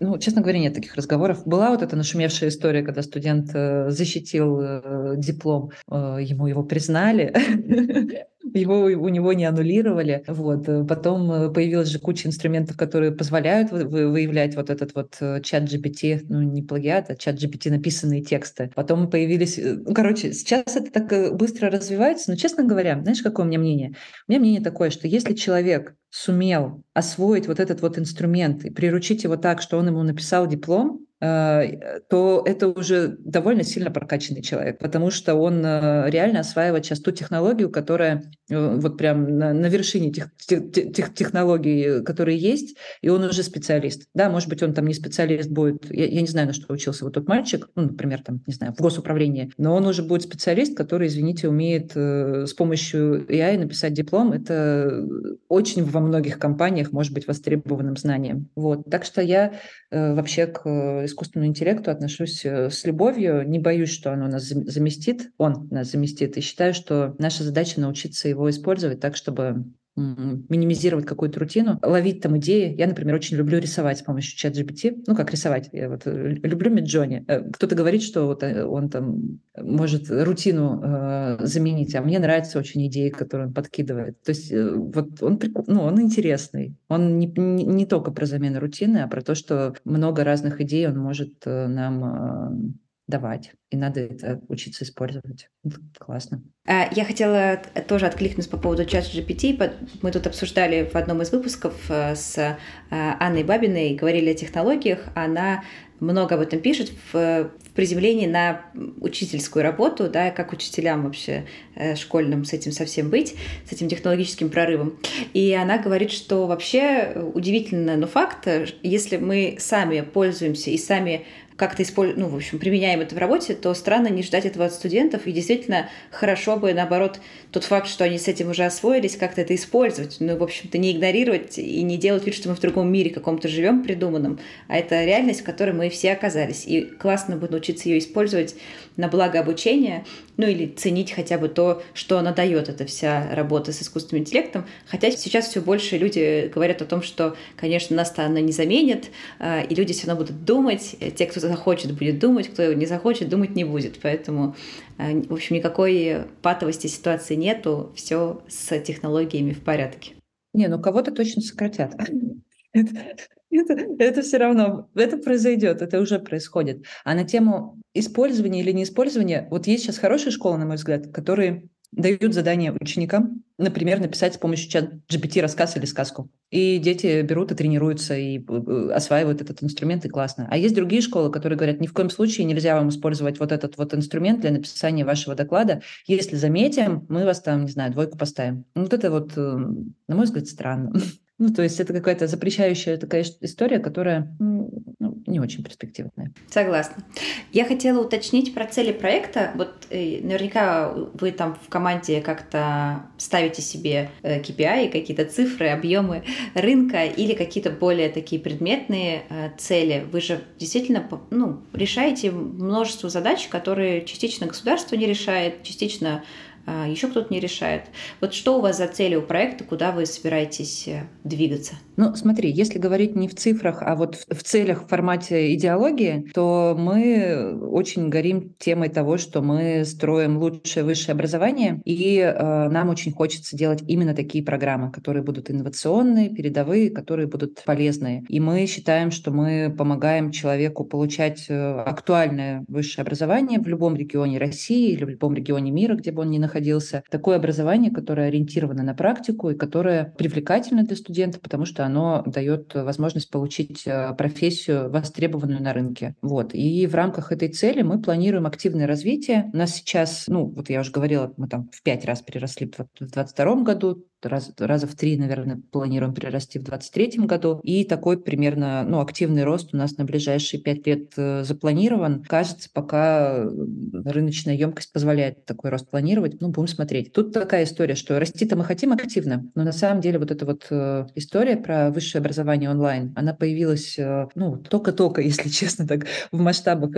Ну, честно говоря, нет таких разговоров. Была вот эта нашумевшая история, когда студент э, защитил э, диплом, э, ему его признали, [LAUGHS] его у него не аннулировали. Вот. Потом появилась же куча инструментов, которые позволяют выявлять вот этот вот чат GPT, ну не плагиат, а чат GPT написанные тексты. Потом появились... Ну, короче, сейчас это так быстро развивается, но, честно говоря, знаешь, какое у меня мнение? У меня мнение такое, что если человек сумел освоить вот этот вот инструмент и приручить его так, что он ему написал диплом, э, то это уже довольно сильно прокачанный человек, потому что он э, реально осваивает сейчас ту технологию, которая вот прям на, на вершине тех, тех, тех технологий, которые есть, и он уже специалист. Да, может быть, он там не специалист будет, я, я не знаю, на что учился вот тот мальчик, ну, например, там, не знаю, в госуправлении, но он уже будет специалист, который, извините, умеет с помощью AI написать диплом. Это очень во многих компаниях может быть востребованным знанием. Вот. Так что я э, вообще к э, искусственному интеллекту отношусь э, с любовью, не боюсь, что оно нас заместит, он нас заместит, и считаю, что наша задача научиться его использовать так, чтобы минимизировать какую-то рутину, ловить там идеи. Я, например, очень люблю рисовать с помощью чат GPT. Ну, как рисовать? Я вот э, люблю Миджони. Э, кто-то говорит, что вот э, он там может рутину э, заменить, а мне нравятся очень идеи, которые он подкидывает. То есть э, вот он, ну, он интересный. Он не, не, не только про замену рутины, а про то, что много разных идей он может нам давать. И надо это учиться использовать. Классно. А, я хотела тоже откликнуться по поводу чата GPT. Мы тут обсуждали в одном из выпусков э, с э, Анной Бабиной, говорили о технологиях. Она много об этом пишет в, в приземлении на учительскую работу, да, как учителям вообще э, школьным с этим совсем быть, с этим технологическим прорывом. И она говорит, что вообще удивительно, но факт, если мы сами пользуемся и сами как-то используем, ну, в общем, применяем это в работе, то странно не ждать этого от студентов. И действительно хорошо бы, наоборот, тот факт, что они с этим уже освоились, как-то это использовать. Ну, в общем-то, не игнорировать и не делать вид, что мы в другом мире каком-то живем придуманном, а это реальность, в которой мы все оказались. И классно бы научиться ее использовать на благо обучения, ну или ценить хотя бы то, что она дает, эта вся работа с искусственным интеллектом. Хотя сейчас все больше люди говорят о том, что, конечно, нас-то она не заменит, а, и люди все равно будут думать. Те, кто захочет, будет думать, кто не захочет, думать не будет. Поэтому, а, в общем, никакой патовости ситуации нету, все с технологиями в порядке. Не, ну кого-то точно сократят. [LAUGHS] Это, это все равно, это произойдет, это уже происходит. А на тему использования или неиспользования, вот есть сейчас хорошие школы, на мой взгляд, которые дают задание ученикам, например, написать с помощью чат GPT рассказ или сказку. И дети берут и тренируются, и э, осваивают этот инструмент, и классно. А есть другие школы, которые говорят, ни в коем случае нельзя вам использовать вот этот вот инструмент для написания вашего доклада. Если заметим, мы вас там, не знаю, двойку поставим. Вот это вот, э, на мой взгляд, странно. [LAUGHS] Ну, то есть это какая-то запрещающая такая история, которая ну, не очень перспективная. Согласна. Я хотела уточнить про цели проекта. Вот э, наверняка вы там в команде как-то ставите себе э, KPI, какие-то цифры, объемы рынка или какие-то более такие предметные э, цели. Вы же действительно ну, решаете множество задач, которые частично государство не решает, частично еще кто-то не решает. Вот что у вас за цели у проекта, куда вы собираетесь э, двигаться? Ну, смотри, если говорить не в цифрах, а вот в целях в формате идеологии, то мы очень горим темой того, что мы строим лучшее высшее образование, и э, нам очень хочется делать именно такие программы, которые будут инновационные, передовые, которые будут полезные. И мы считаем, что мы помогаем человеку получать э, актуальное высшее образование в любом регионе России или в любом регионе мира, где бы он ни находился находился. Такое образование, которое ориентировано на практику и которое привлекательно для студента, потому что оно дает возможность получить э, профессию, востребованную на рынке. Вот. И в рамках этой цели мы планируем активное развитие. У нас сейчас, ну, вот я уже говорила, мы там в пять раз переросли в 2022 году, раз, раза в три, наверное, планируем перерасти в 2023 году. И такой примерно ну, активный рост у нас на ближайшие пять лет э, запланирован. Кажется, пока рыночная емкость позволяет такой рост планировать. Ну, будем смотреть. Тут такая история, что расти-то мы хотим активно, но на самом деле вот эта вот э, история про высшее образование онлайн, она появилась, э, ну, только-только, [LAUGHS] если честно, так в масштабах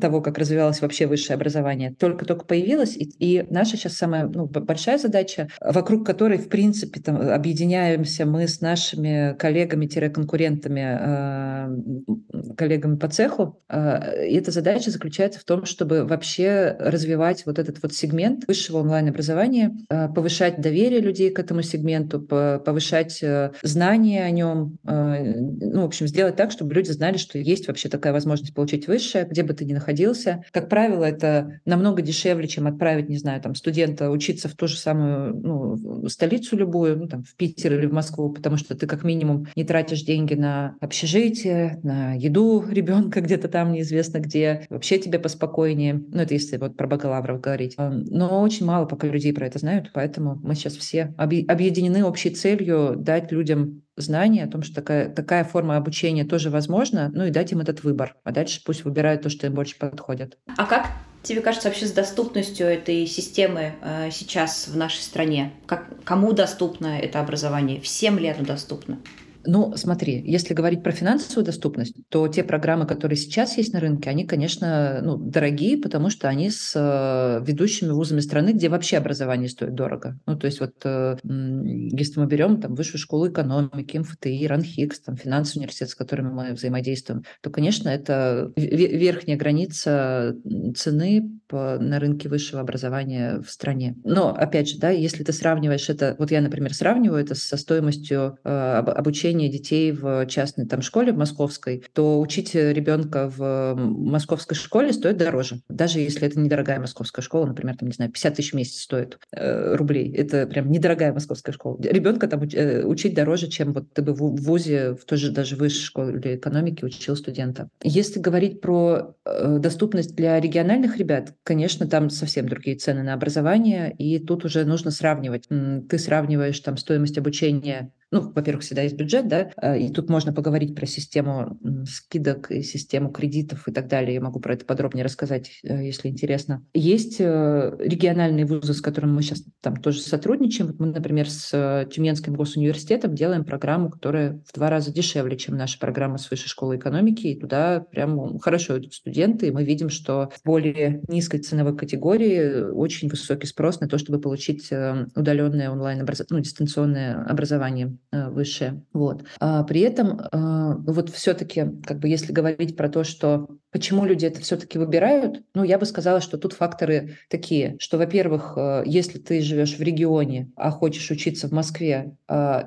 того, как развивалось вообще высшее образование. Только-только появилась, и, и наша сейчас самая ну, большая задача, вокруг которой, в принципе, там, объединяемся мы с нашими коллегами-конкурентами, э, коллегами по цеху. Э, и эта задача заключается в том, чтобы вообще развивать вот этот вот сегмент высшего онлайн-образования, э, повышать доверие людей к этому сегменту, повышать знания о нем, ну, в общем, сделать так, чтобы люди знали, что есть вообще такая возможность получить высшее, где бы ты ни находился. Как правило, это намного дешевле, чем отправить, не знаю, там, студента учиться в ту же самую ну, столицу, столицу любую, ну, там, в Питер или в Москву, потому что ты как минимум не тратишь деньги на общежитие, на еду ребенка [LAUGHS] где-то там неизвестно где, вообще тебе поспокойнее. Ну, это если вот про бакалавров говорить. А, но очень мало пока людей про это знают, поэтому мы сейчас все объединены общей целью дать людям знание о том, что такая, такая форма обучения тоже возможна, ну и дать им этот выбор. А дальше пусть выбирают то, что им больше подходит. А как тебе кажется вообще с доступностью этой системы э, сейчас в нашей стране? Как, кому доступно это образование? Всем ли оно доступно? Ну, смотри, если говорить про финансовую доступность, то те программы, которые сейчас есть на рынке, они, конечно, ну, дорогие, потому что они с э, ведущими вузами страны, где вообще образование стоит дорого. Ну, то есть вот э, если мы берем там высшую школу экономики, МФТИ, РАНХИКС, там финансовый университет, с которыми мы взаимодействуем, то, конечно, это верхняя граница цены по, на рынке высшего образования в стране. Но, опять же, да, если ты сравниваешь это, вот я, например, сравниваю это со стоимостью э, обучения обучение детей в частной там школе в московской, то учить ребенка в московской школе стоит дороже. Даже если это недорогая московская школа, например, там, не знаю, 50 тысяч в месяц стоит э, рублей. Это прям недорогая московская школа. Ребенка там э, учить дороже, чем вот ты бы в ВУЗе, в той же даже высшей школе экономики учил студента. Если говорить про э, доступность для региональных ребят, конечно, там совсем другие цены на образование, и тут уже нужно сравнивать. Ты сравниваешь там стоимость обучения ну, во-первых, всегда есть бюджет, да, э, и тут можно поговорить про систему скидок и систему кредитов и так далее. Я могу про это подробнее рассказать, э, если интересно. Есть э, региональные вузы, с которыми мы сейчас там тоже сотрудничаем. Вот мы, например, с Тюменским госуниверситетом делаем программу, которая в два раза дешевле, чем наша программа с высшей школы экономики, и туда прям хорошо идут студенты, и мы видим, что в более низкой ценовой категории очень высокий спрос на то, чтобы получить удаленное онлайн-образование, ну, дистанционное образование высшее. Вот. А при этом э, вот все-таки, как бы если говорить про то, что почему люди это все-таки выбирают, ну, я бы сказала, что тут факторы такие, что, во-первых, э, если ты живешь в регионе, а хочешь учиться в Москве,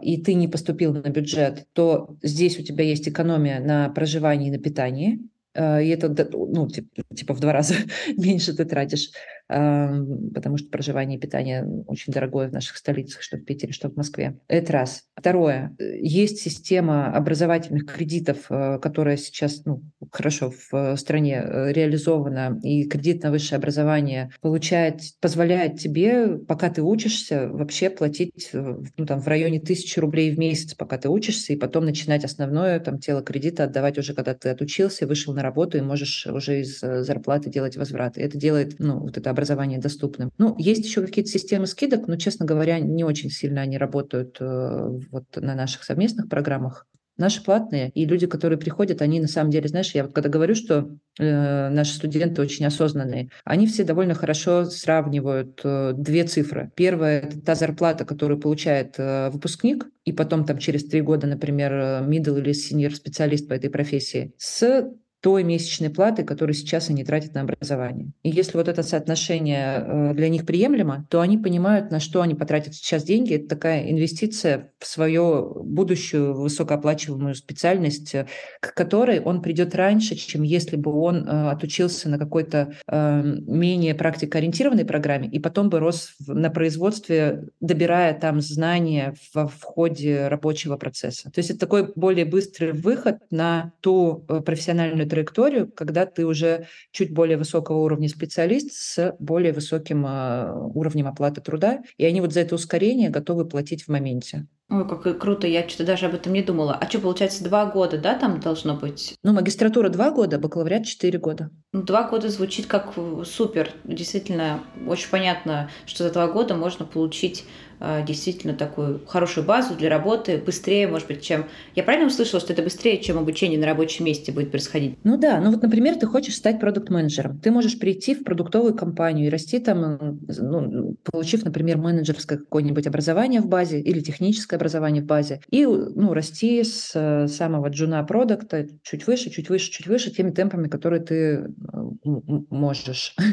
и ты не поступил на бюджет, то здесь у тебя есть экономия на проживании на питании, и это ну, типа в два раза [LAUGHS] меньше ты тратишь потому что проживание и питание очень дорогое в наших столицах, что в Питере, что в Москве. Это раз. Второе. Есть система образовательных кредитов, э, которая сейчас ну, хорошо в стране э, реализована, и кредит на высшее образование получает, позволяет тебе, пока ты учишься, вообще платить э, ну, там, в районе тысячи рублей в месяц, пока ты учишься, и потом начинать основное там, тело кредита отдавать уже, когда ты отучился, вышел на работу, и можешь уже из зарплаты делать возврат. И это делает ну, вот это образование доступным. Ну, есть еще какие-то системы скидок, но, честно говоря, не очень сильно они работают э, вот на наших совместных программах. Наши платные, и люди, которые приходят, они на самом деле, знаешь, я вот когда говорю, что э, наши студенты очень осознанные, они все довольно хорошо сравнивают э, две цифры. Первая – это та зарплата, которую получает э, выпускник, и потом там через три года, например, э, middle или senior специалист по этой профессии, с той месячной платы, которую сейчас они тратят на образование. И если вот это соотношение э, для них приемлемо, то они понимают, на что они потратят сейчас деньги. Это такая инвестиция в свою будущую высокооплачиваемую специальность, э, к которой он придет раньше, чем если бы он э, отучился на какой-то менее практикоориентированной программе и потом бы рос на производстве, добирая там знания в, в ходе рабочего процесса. То есть это такой более быстрый выход на ту профессиональную траекторию, когда ты уже чуть более высокого уровня специалист с более высоким а, уровнем оплаты труда, и они вот за это ускорение готовы платить в моменте. Ой, как круто, я что-то даже об этом не думала. А что, получается, два года, да, там должно быть? Ну, магистратура два года, бакалавриат четыре года. Ну, два года звучит как супер. Действительно, очень понятно, что за два года можно получить а, действительно такую хорошую базу для работы, быстрее, может быть, чем... Я правильно услышала, что это быстрее, чем обучение на рабочем месте будет происходить? Ну да, ну вот, например, ты хочешь стать продукт-менеджером. Ты можешь прийти в продуктовую компанию и расти там, ну, получив, например, менеджерское какое-нибудь образование в базе или техническое образование в базе, и ну, расти с э, самого джуна продукта чуть выше, чуть выше, чуть выше, теми темпами, которые ты можешь. [LAUGHS]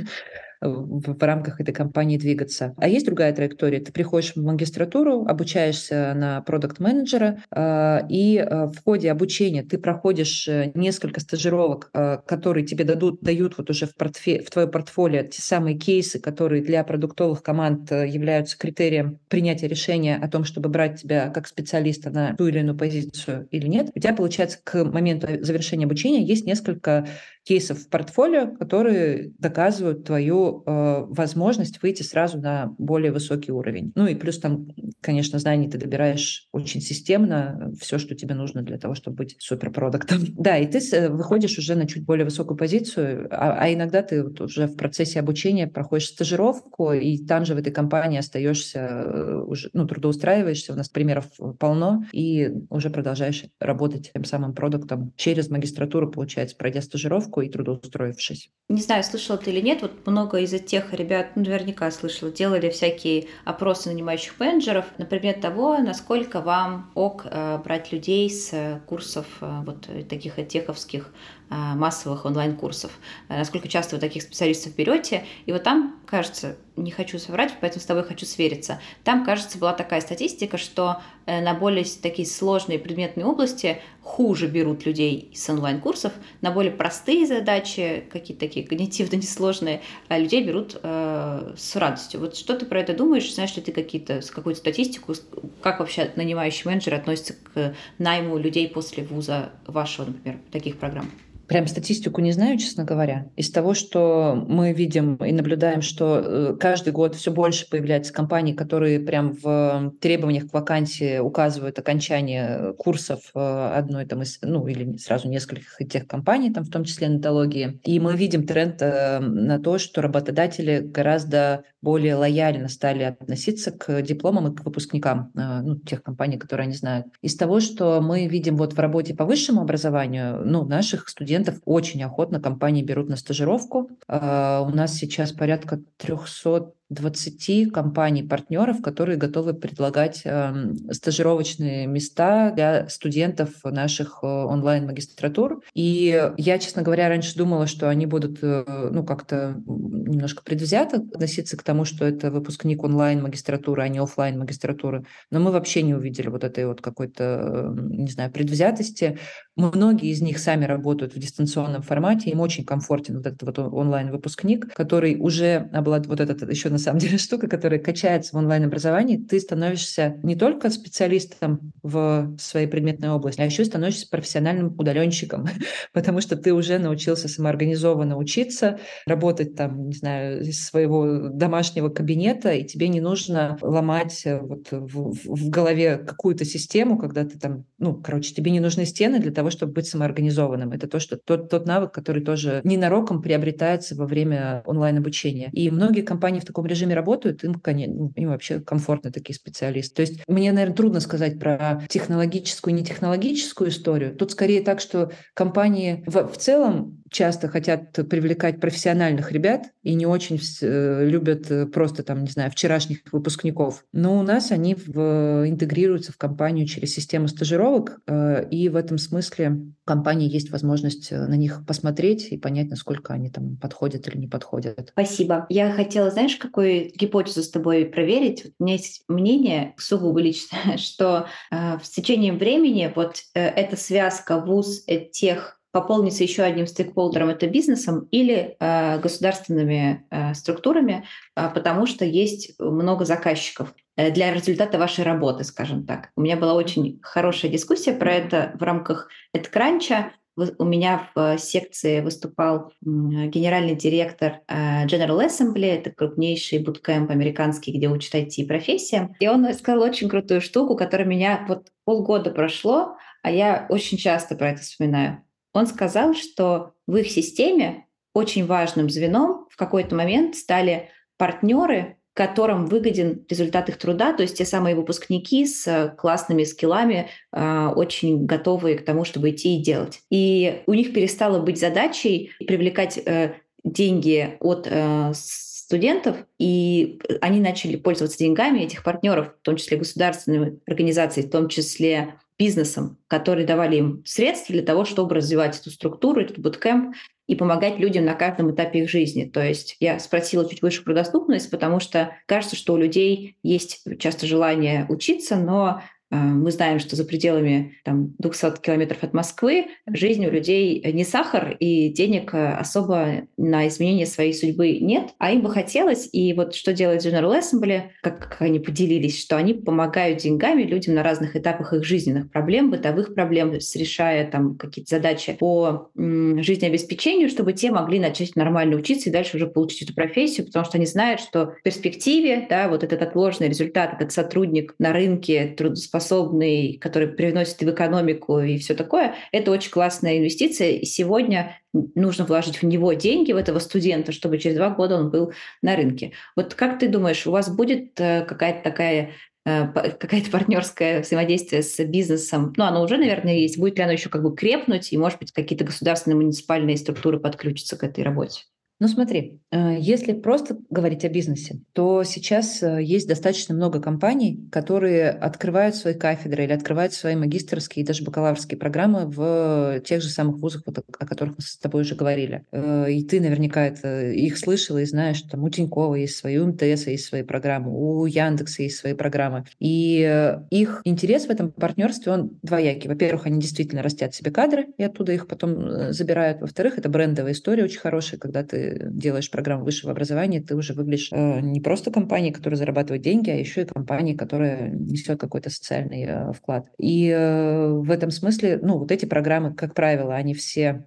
в, рамках этой компании двигаться. А есть другая траектория. Ты приходишь в магистратуру, обучаешься на продукт-менеджера, э, и э, в ходе обучения ты проходишь э, несколько стажировок, э, которые тебе дадут, дают вот уже в, портфе, в твое портфолио те самые кейсы, которые для продуктовых команд являются критерием принятия решения о том, чтобы брать тебя как специалиста на ту или иную позицию или нет. У тебя, получается, к моменту завершения обучения есть несколько кейсов в портфолио, которые доказывают твою э, возможность выйти сразу на более высокий уровень. Ну и плюс там, конечно, знаний ты добираешь очень системно все, что тебе нужно для того, чтобы быть суперпродуктом. [LAUGHS] Да, и ты э, выходишь уже на чуть более высокую позицию, а, а иногда ты вот уже в процессе обучения проходишь стажировку, и там же в этой компании остаешься, э, уже, ну, трудоустраиваешься, у нас примеров полно, и уже продолжаешь работать тем самым продуктом через магистратуру, получается, пройдя стажировку, и трудоустроившись. Не знаю, слышала ты или нет, вот много из тех ребят, ну, наверняка слышала, делали всякие опросы нанимающих менеджеров на предмет того, насколько вам ок э, брать людей с э, курсов э, вот таких теховских э, массовых онлайн-курсов. Э, насколько часто вы таких специалистов берете. И вот там, кажется, не хочу соврать, поэтому с тобой хочу свериться. Там, кажется, была такая статистика, что э, на более такие сложные предметные области хуже берут людей с онлайн-курсов, на более простые задачи, какие-то такие когнитивно [LAUGHS] несложные, людей берут э, с радостью. Вот что ты про это думаешь? Знаешь ли ты какие-то, какую-то статистику, как вообще нанимающий менеджер относится к найму людей после вуза вашего, например, таких программ? Прям статистику не знаю, честно говоря. Из того, что мы видим и наблюдаем, что э, каждый год все больше появляется компаний, которые прям в требованиях к вакансии указывают окончание курсов э, одной там из, ну или сразу нескольких тех компаний, там в том числе натологии. И мы видим тренд э, на то, что работодатели гораздо более лояльно стали относиться к дипломам и к выпускникам ну, тех компаний, которые они знают. Из того, что мы видим вот в работе по высшему образованию, ну, наших студентов студентов очень охотно компании берут на стажировку. А, у нас сейчас порядка 300 20 компаний-партнеров, которые готовы предлагать э, стажировочные места для студентов наших э, онлайн-магистратур. И я, честно говоря, раньше думала, что они будут э, ну, как-то немножко предвзято относиться к тому, что это выпускник онлайн-магистратуры, а не офлайн магистратуры Но мы вообще не увидели вот этой вот какой-то, не знаю, предвзятости. Многие из них сами работают в дистанционном формате, им очень комфортен вот этот вот онлайн-выпускник, который уже обладает вот этот еще на самом деле [LAUGHS] штука, которая качается в онлайн-образовании. Ты становишься не только специалистом в своей предметной области, а еще становишься профессиональным удаленщиком, [LAUGHS] потому что ты уже научился самоорганизованно учиться, работать там, не знаю, из своего домашнего кабинета, и тебе не нужно ломать э, вот в, в голове какую-то систему, когда ты там, ну, короче, тебе не нужны стены для того, чтобы быть самоорганизованным. Это то, что тот, тот навык, который тоже ненароком приобретается во время онлайн-обучения. И многие компании в таком режиме работают, им, конечно, им вообще комфортно такие специалисты. То есть мне, наверное, трудно сказать про технологическую и нетехнологическую историю. Тут скорее так, что компании в, в целом часто хотят привлекать профессиональных ребят и не очень э, любят э, просто там, не знаю, вчерашних выпускников. Но у нас они в, интегрируются в компанию через систему стажировок, э, и в этом смысле у компании есть возможность на них посмотреть и понять, насколько они там подходят или не подходят. Спасибо. Я хотела, знаешь, какую гипотезу с тобой проверить? У меня есть мнение сугубо личное, [LAUGHS] что э, с течением времени вот э, эта связка вуз тех пополнится еще одним стейкхолдером, это бизнесом или э, государственными э, структурами, э, потому что есть много заказчиков э, для результата вашей работы, скажем так. У меня была очень хорошая дискуссия про это в рамках EdCrunch. У меня в секции выступал генеральный директор э, General Assembly, это крупнейший буткемп американский, где учат IT-профессиям. И он сказал очень крутую штуку, которая меня вот полгода прошло, а я очень часто про это вспоминаю. Он сказал, что в их системе очень важным звеном в какой-то момент стали партнеры, которым выгоден результат их труда, то есть те самые выпускники с классными скиллами, а, очень готовые к тому, чтобы идти и делать. И у них перестало быть задачей привлекать э, деньги от э, студентов, и они начали пользоваться деньгами этих партнеров, в том числе государственными организации, в том числе бизнесом, которые давали им средства для того, чтобы развивать эту структуру, этот буткемп. и помогать людям на каждом этапе их жизни. То есть я спросила чуть выше про доступность, потому что кажется, что у людей есть часто желание учиться, но мы знаем, что за пределами там, 200 километров от Москвы жизнь у людей не сахар, и денег э, особо на изменение своей судьбы нет. А им бы хотелось, и вот что делает General Assembly, как, они поделились, что они помогают деньгами людям на разных этапах их жизненных проблем, бытовых проблем, решая там какие-то задачи по м, жизнеобеспечению, чтобы те могли начать нормально учиться и дальше уже получить эту профессию, потому что они знают, что в перспективе да, вот этот отложенный результат, этот сотрудник на рынке трудоспособный способный, который привносит и в экономику и все такое, это очень классная инвестиция. И сегодня нужно вложить в него деньги, в этого студента, чтобы через два года он был на рынке. Вот как ты думаешь, у вас будет э, какая-то такая э, [LAUGHS] какая-то партнерское взаимодействие с бизнесом, ну, оно уже, наверное, есть, будет ли оно еще как бы крепнуть, и, может быть, какие-то государственные муниципальные структуры подключатся к этой работе? Ну смотри, э, если просто говорить о бизнесе, то сейчас э, есть достаточно много компаний, которые открывают свои кафедры или открывают свои магистрские и даже бакалаврские программы в тех же самых вузах, вот, о которых мы с тобой уже говорили. Э, и ты наверняка это, их слышала и знаешь, что там у Тинькова есть свои, у МТС есть свои программы, у Яндекса есть свои программы. И их интерес в этом партнерстве, он двоякий. Во-первых, они действительно растят себе кадры, и оттуда их потом забирают. Во-вторых, это брендовая история очень хорошая, когда ты делаешь программу высшего образования, ты уже выглядишь э, не просто компанией, которая зарабатывает деньги, а еще и компанией, которая несет какой-то социальный э, вклад. И э, в этом смысле, ну, вот эти программы, как правило, они все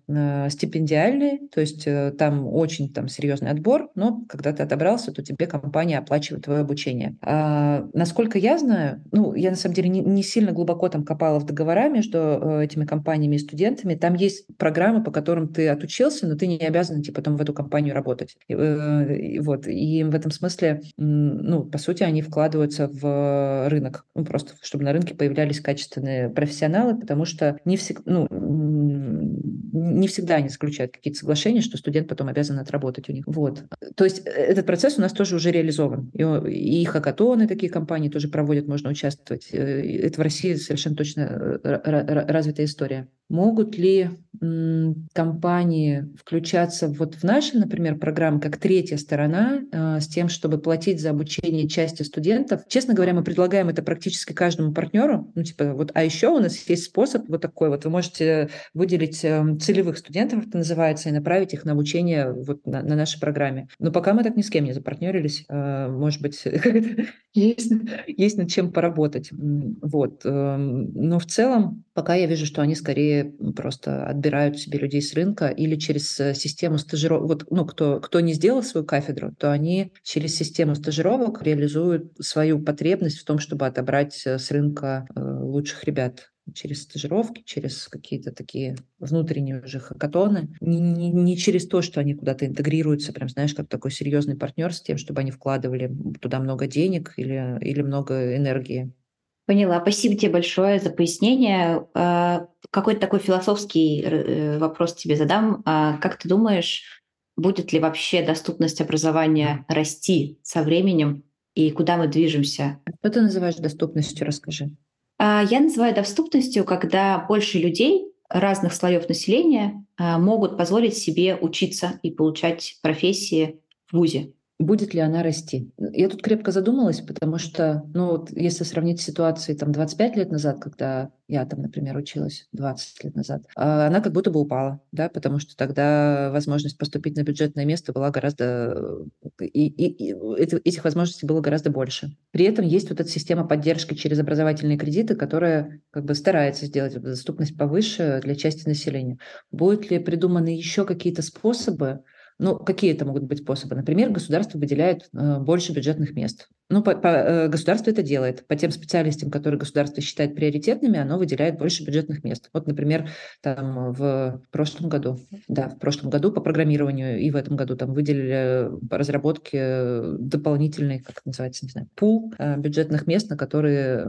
стипендиальные, то есть там очень там серьезный отбор, но когда ты отобрался, то тебе компания оплачивает твое обучение. А, насколько я знаю, ну, я на самом деле не, не сильно глубоко там копала в договора между этими компаниями и студентами. Там есть программы, по которым ты отучился, но ты не обязан идти потом в эту компанию компанию работать. Э, вот. И в этом смысле, ну, по сути, они вкладываются в рынок. Ну, просто чтобы на рынке появлялись качественные профессионалы, потому что не всегда, ну, не всегда они заключают какие-то соглашения, что студент потом обязан отработать у них. Вот. То есть э, этот процесс у нас тоже уже реализован. И, и хакатоны такие компании тоже проводят, можно участвовать. Э, это в России совершенно точно развитая история. Могут ли компании включаться вот в наши, например, программы как третья сторона э, с тем, чтобы платить за обучение части студентов? Честно говоря, мы предлагаем это практически каждому партнеру. Ну, типа, вот, а еще у нас есть способ вот такой вот. Вы можете выделить э, целевых студентов, это называется, и направить их на обучение вот на, на нашей программе. Но пока мы так ни с кем не запартнерились, э, может быть, [LAUGHS] есть, есть над чем поработать. Вот. Эм, но в целом пока я вижу, что они скорее просто отбирают себе людей с рынка или через э, систему стажировок. Вот, ну, кто, кто не сделал свою кафедру, то они через систему стажировок реализуют свою потребность в том, чтобы отобрать э, с рынка э, лучших ребят через стажировки, через какие-то такие внутренние уже хакатоны, не, не, не через то, что они куда-то интегрируются, прям, знаешь, как такой серьезный партнер с тем, чтобы они вкладывали туда много денег или, или много энергии. Поняла. Спасибо тебе большое за пояснение. А, какой-то такой философский э, вопрос тебе задам. А как ты думаешь, будет ли вообще доступность образования расти со временем и куда мы движемся? Что ты называешь доступностью, расскажи. А, я называю доступностью, когда больше людей разных слоев населения могут позволить себе учиться и получать профессии в ВУЗе будет ли она расти. Я тут крепко задумалась, потому что, ну, вот если сравнить ситуацию там 25 лет назад, когда я там, например, училась 20 лет назад, а, она как будто бы упала, да, потому что тогда возможность поступить на бюджетное место была гораздо... И, и, и этих возможностей было гораздо больше. При этом есть вот эта система поддержки через образовательные кредиты, которая как бы старается сделать доступность повыше для части населения. Будут ли придуманы еще какие-то способы, ну, какие это могут быть способы? Например, государство выделяет э, больше бюджетных мест. Ну, по, по, э, государство это делает. По тем специальностям, которые государство считает приоритетными, оно выделяет больше бюджетных мест. Вот, например, там в прошлом году, да, в прошлом году по программированию и в этом году там выделили по разработке дополнительный, как это называется, не знаю, пул э, бюджетных мест, на которые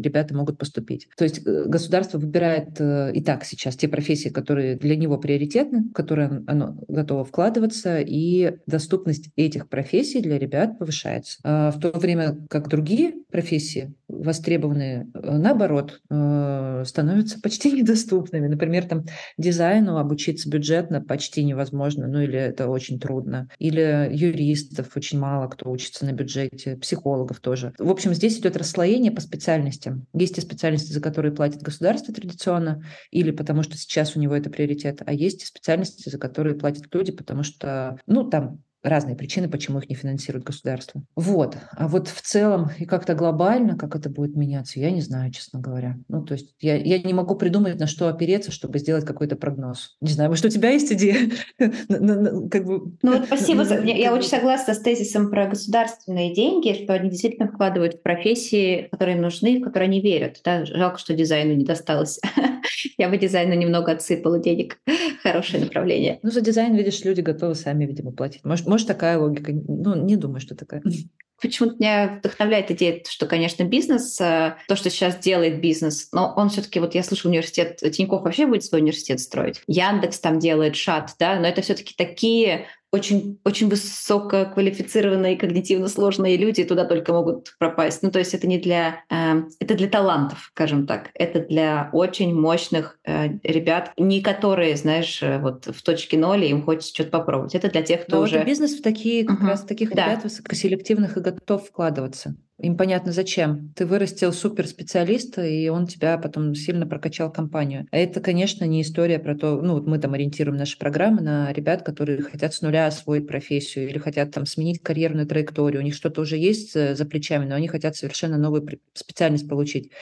ребята могут поступить. То есть государство выбирает и так сейчас те профессии, которые для него приоритетны, в которые оно готово вкладывать, вкладываться, и доступность этих профессий для ребят повышается. В том время как другие профессии, востребованные, э, наоборот, э, становятся почти [LAUGHS] недоступными. Например, там дизайну обучиться бюджетно почти невозможно, ну или это очень трудно. Или юристов очень мало кто учится на бюджете, психологов тоже. В общем, здесь идет расслоение по специальностям. Есть те специальности, за которые платит государство традиционно, или потому что сейчас у него это приоритет, а есть специальности, за которые платят люди, потому что, ну, там разные причины, почему их не финансирует государство. Вот. А вот в целом и как-то глобально, как это будет меняться, я не знаю, честно говоря. Ну, то есть я, я не могу придумать, на что опереться, чтобы сделать какой-то прогноз. Не знаю, может, у тебя есть идея? [LAUGHS] как бы, ну, вот спасибо. Я очень согласна с тезисом про государственные деньги, что они действительно вкладывают в профессии, которые им нужны, в которые они верят. Да? Жалко, что дизайну не досталось. [LAUGHS] я бы дизайну немного отсыпала денег. [LAUGHS] Хорошее направление. Ну, за дизайн, видишь, люди готовы сами, видимо, платить. Может, может, такая логика? Ну, не думаю, что такая. [LAUGHS] Почему-то меня вдохновляет идея, что, конечно, бизнес, э, то, что сейчас делает бизнес, но он все-таки, вот я слышу, университет, Тинькофф вообще будет свой университет строить. Яндекс там делает шат, да, но это все-таки такие очень, очень высококвалифицированные, когнитивно сложные люди туда только могут пропасть. Ну, то есть это не для... Э, это для талантов, скажем так. Это для очень мощных э, ребят, не которые, знаешь, э, вот в точке ноль, им хочется что-то попробовать. Это для тех, кто Но уже... Вот бизнес в такие, как угу. раз таких да. ребят высокоселективных и готов вкладываться. Им понятно зачем. Ты вырастил суперспециалиста, и он тебя потом сильно прокачал компанию. А это, конечно, не история про то, ну, вот мы там ориентируем наши программы на ребят, которые хотят с нуля освоить профессию или хотят там сменить карьерную траекторию. У них что-то уже есть за плечами, но они хотят совершенно новую специальность получить.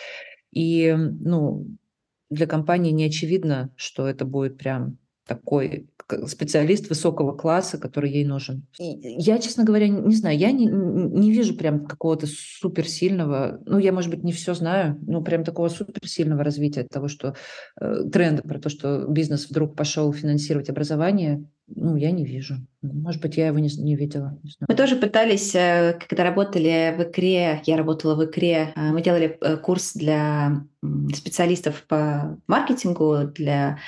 И, ну, для компании не очевидно, что это будет прям такой специалист высокого класса, который ей нужен. Я, честно говоря, не знаю, я не, не вижу прям какого-то суперсильного, ну, я, может быть, не все знаю, но прям такого суперсильного развития того, что э, тренда про то, что бизнес вдруг пошел финансировать образование, ну, я не вижу. Может быть, я его не, не видела. Не мы тоже пытались, э, когда работали в ИКРе, я работала в ИКРе, э, мы делали э, курс для специалистов по маркетингу, для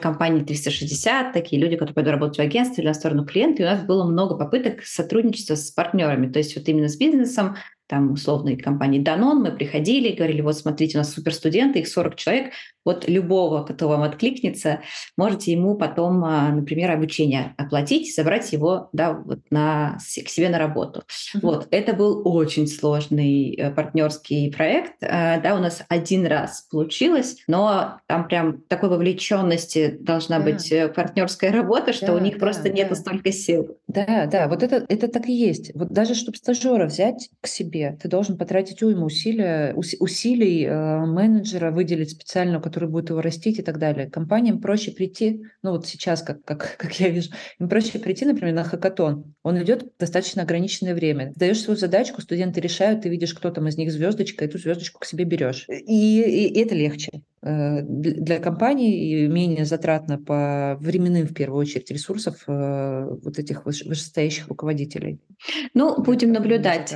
компании 360, такие люди, которые пойдут работать в агентстве на сторону клиента. И у нас было много попыток сотрудничества с партнерами, то есть вот именно с бизнесом, там условной компании Danone, мы приходили и говорили, вот смотрите, у нас суперстуденты, их 40 человек, вот любого, кто вам откликнется, можете ему потом, а, например, обучение оплатить, забрать его да, вот на, к себе на работу. Mm-hmm. Вот, это был очень сложный э, партнерский проект. А, да, у нас один раз получилось, но там прям такой вовлеченности должна да. быть э, партнерская работа, что да, у них да, просто да. нету столько сил. Да, да, вот это, это так и есть. Вот даже чтобы стажера взять к себе, ты должен потратить уйму усилия, усилий э, менеджера, выделить специальную который будет его растить и так далее. Компаниям проще прийти, ну вот сейчас, как, как, [LAUGHS] как я вижу, им проще прийти, например, на хакатон. Он идет достаточно ограниченное время. Даешь свою задачку, студенты решают, ты видишь, кто там из них звездочка, и эту звездочку к себе берешь. И, и это легче э, для компании и менее затратно по временным, в первую очередь, ресурсов э, вот этих вышестоящих руководителей. Ну, будем наблюдать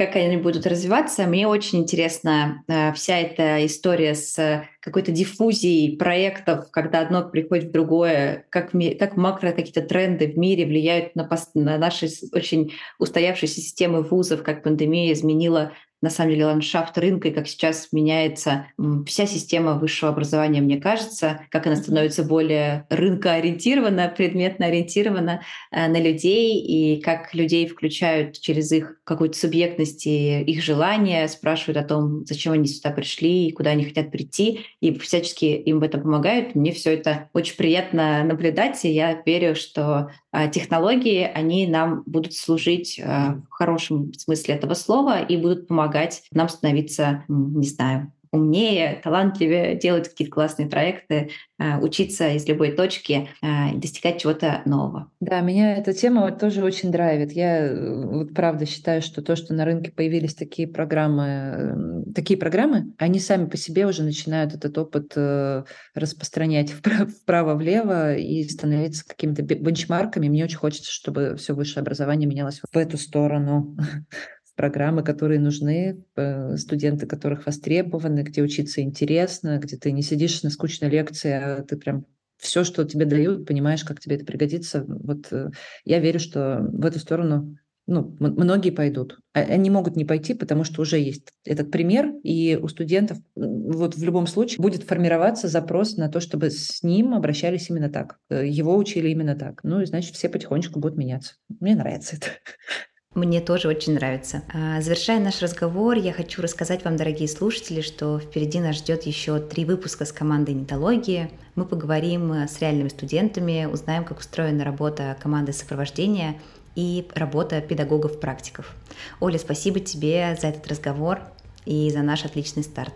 как они будут развиваться. Мне очень интересна э, вся эта история с какой-то диффузией проектов, когда одно приходит в другое, как, как макро какие-то тренды в мире влияют на, на наши очень устоявшиеся системы вузов, как пандемия изменила на самом деле ландшафт рынка и как сейчас меняется вся система высшего образования, мне кажется, как она становится более рынкоориентирована, предметно ориентирована э, на людей и как людей включают через их какую-то субъектность и их желания, спрашивают о том, зачем они сюда пришли и куда они хотят прийти, и всячески им в этом помогают. Мне все это очень приятно наблюдать, и я верю, что а, технологии, они нам будут служить а, в хорошем смысле этого слова и будут помогать нам становиться, не знаю, умнее, талантливее, делать какие-то классные проекты, а, учиться из любой точки и достигать чего-то нового. Да, меня эта тема тоже очень драйвит. Я э, вот правда считаю, что то, что на рынке появились такие программы, такие программы, они сами по себе уже начинают этот опыт э, распространять [LAUGHS] вправо-влево и становиться какими-то бенчмарками. Мне очень хочется, чтобы все высшее образование менялось в эту сторону [LAUGHS] программы, которые нужны, э, студенты, которых востребованы, где учиться интересно, где ты не сидишь на скучной лекции, а ты прям все, что тебе дают, понимаешь, как тебе это пригодится. Вот э, я верю, что в эту сторону ну, многие пойдут. А, они могут не пойти, потому что уже есть этот пример, и у студентов вот в любом случае будет формироваться запрос на то, чтобы с ним обращались именно так, э, его учили именно так. Ну и значит все потихонечку будут меняться. Мне нравится это. [LAUGHS] Мне тоже очень нравится. А, завершая наш разговор, я хочу рассказать вам, дорогие слушатели, что впереди нас ждет еще три выпуска с командой нетологии. Мы поговорим с реальными студентами, узнаем, как устроена работа команды сопровождения и работа педагогов-практиков. Оля, спасибо тебе за этот разговор и за наш отличный старт.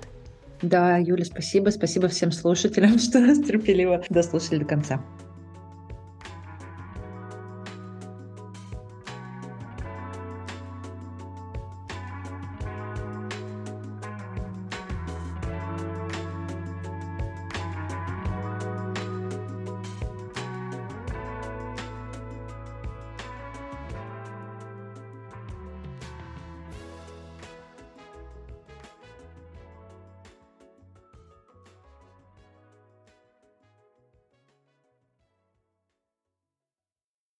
Да, Юля, спасибо. Спасибо всем слушателям, [LAUGHS] что [LAUGHS] терпеливо дослушали до конца.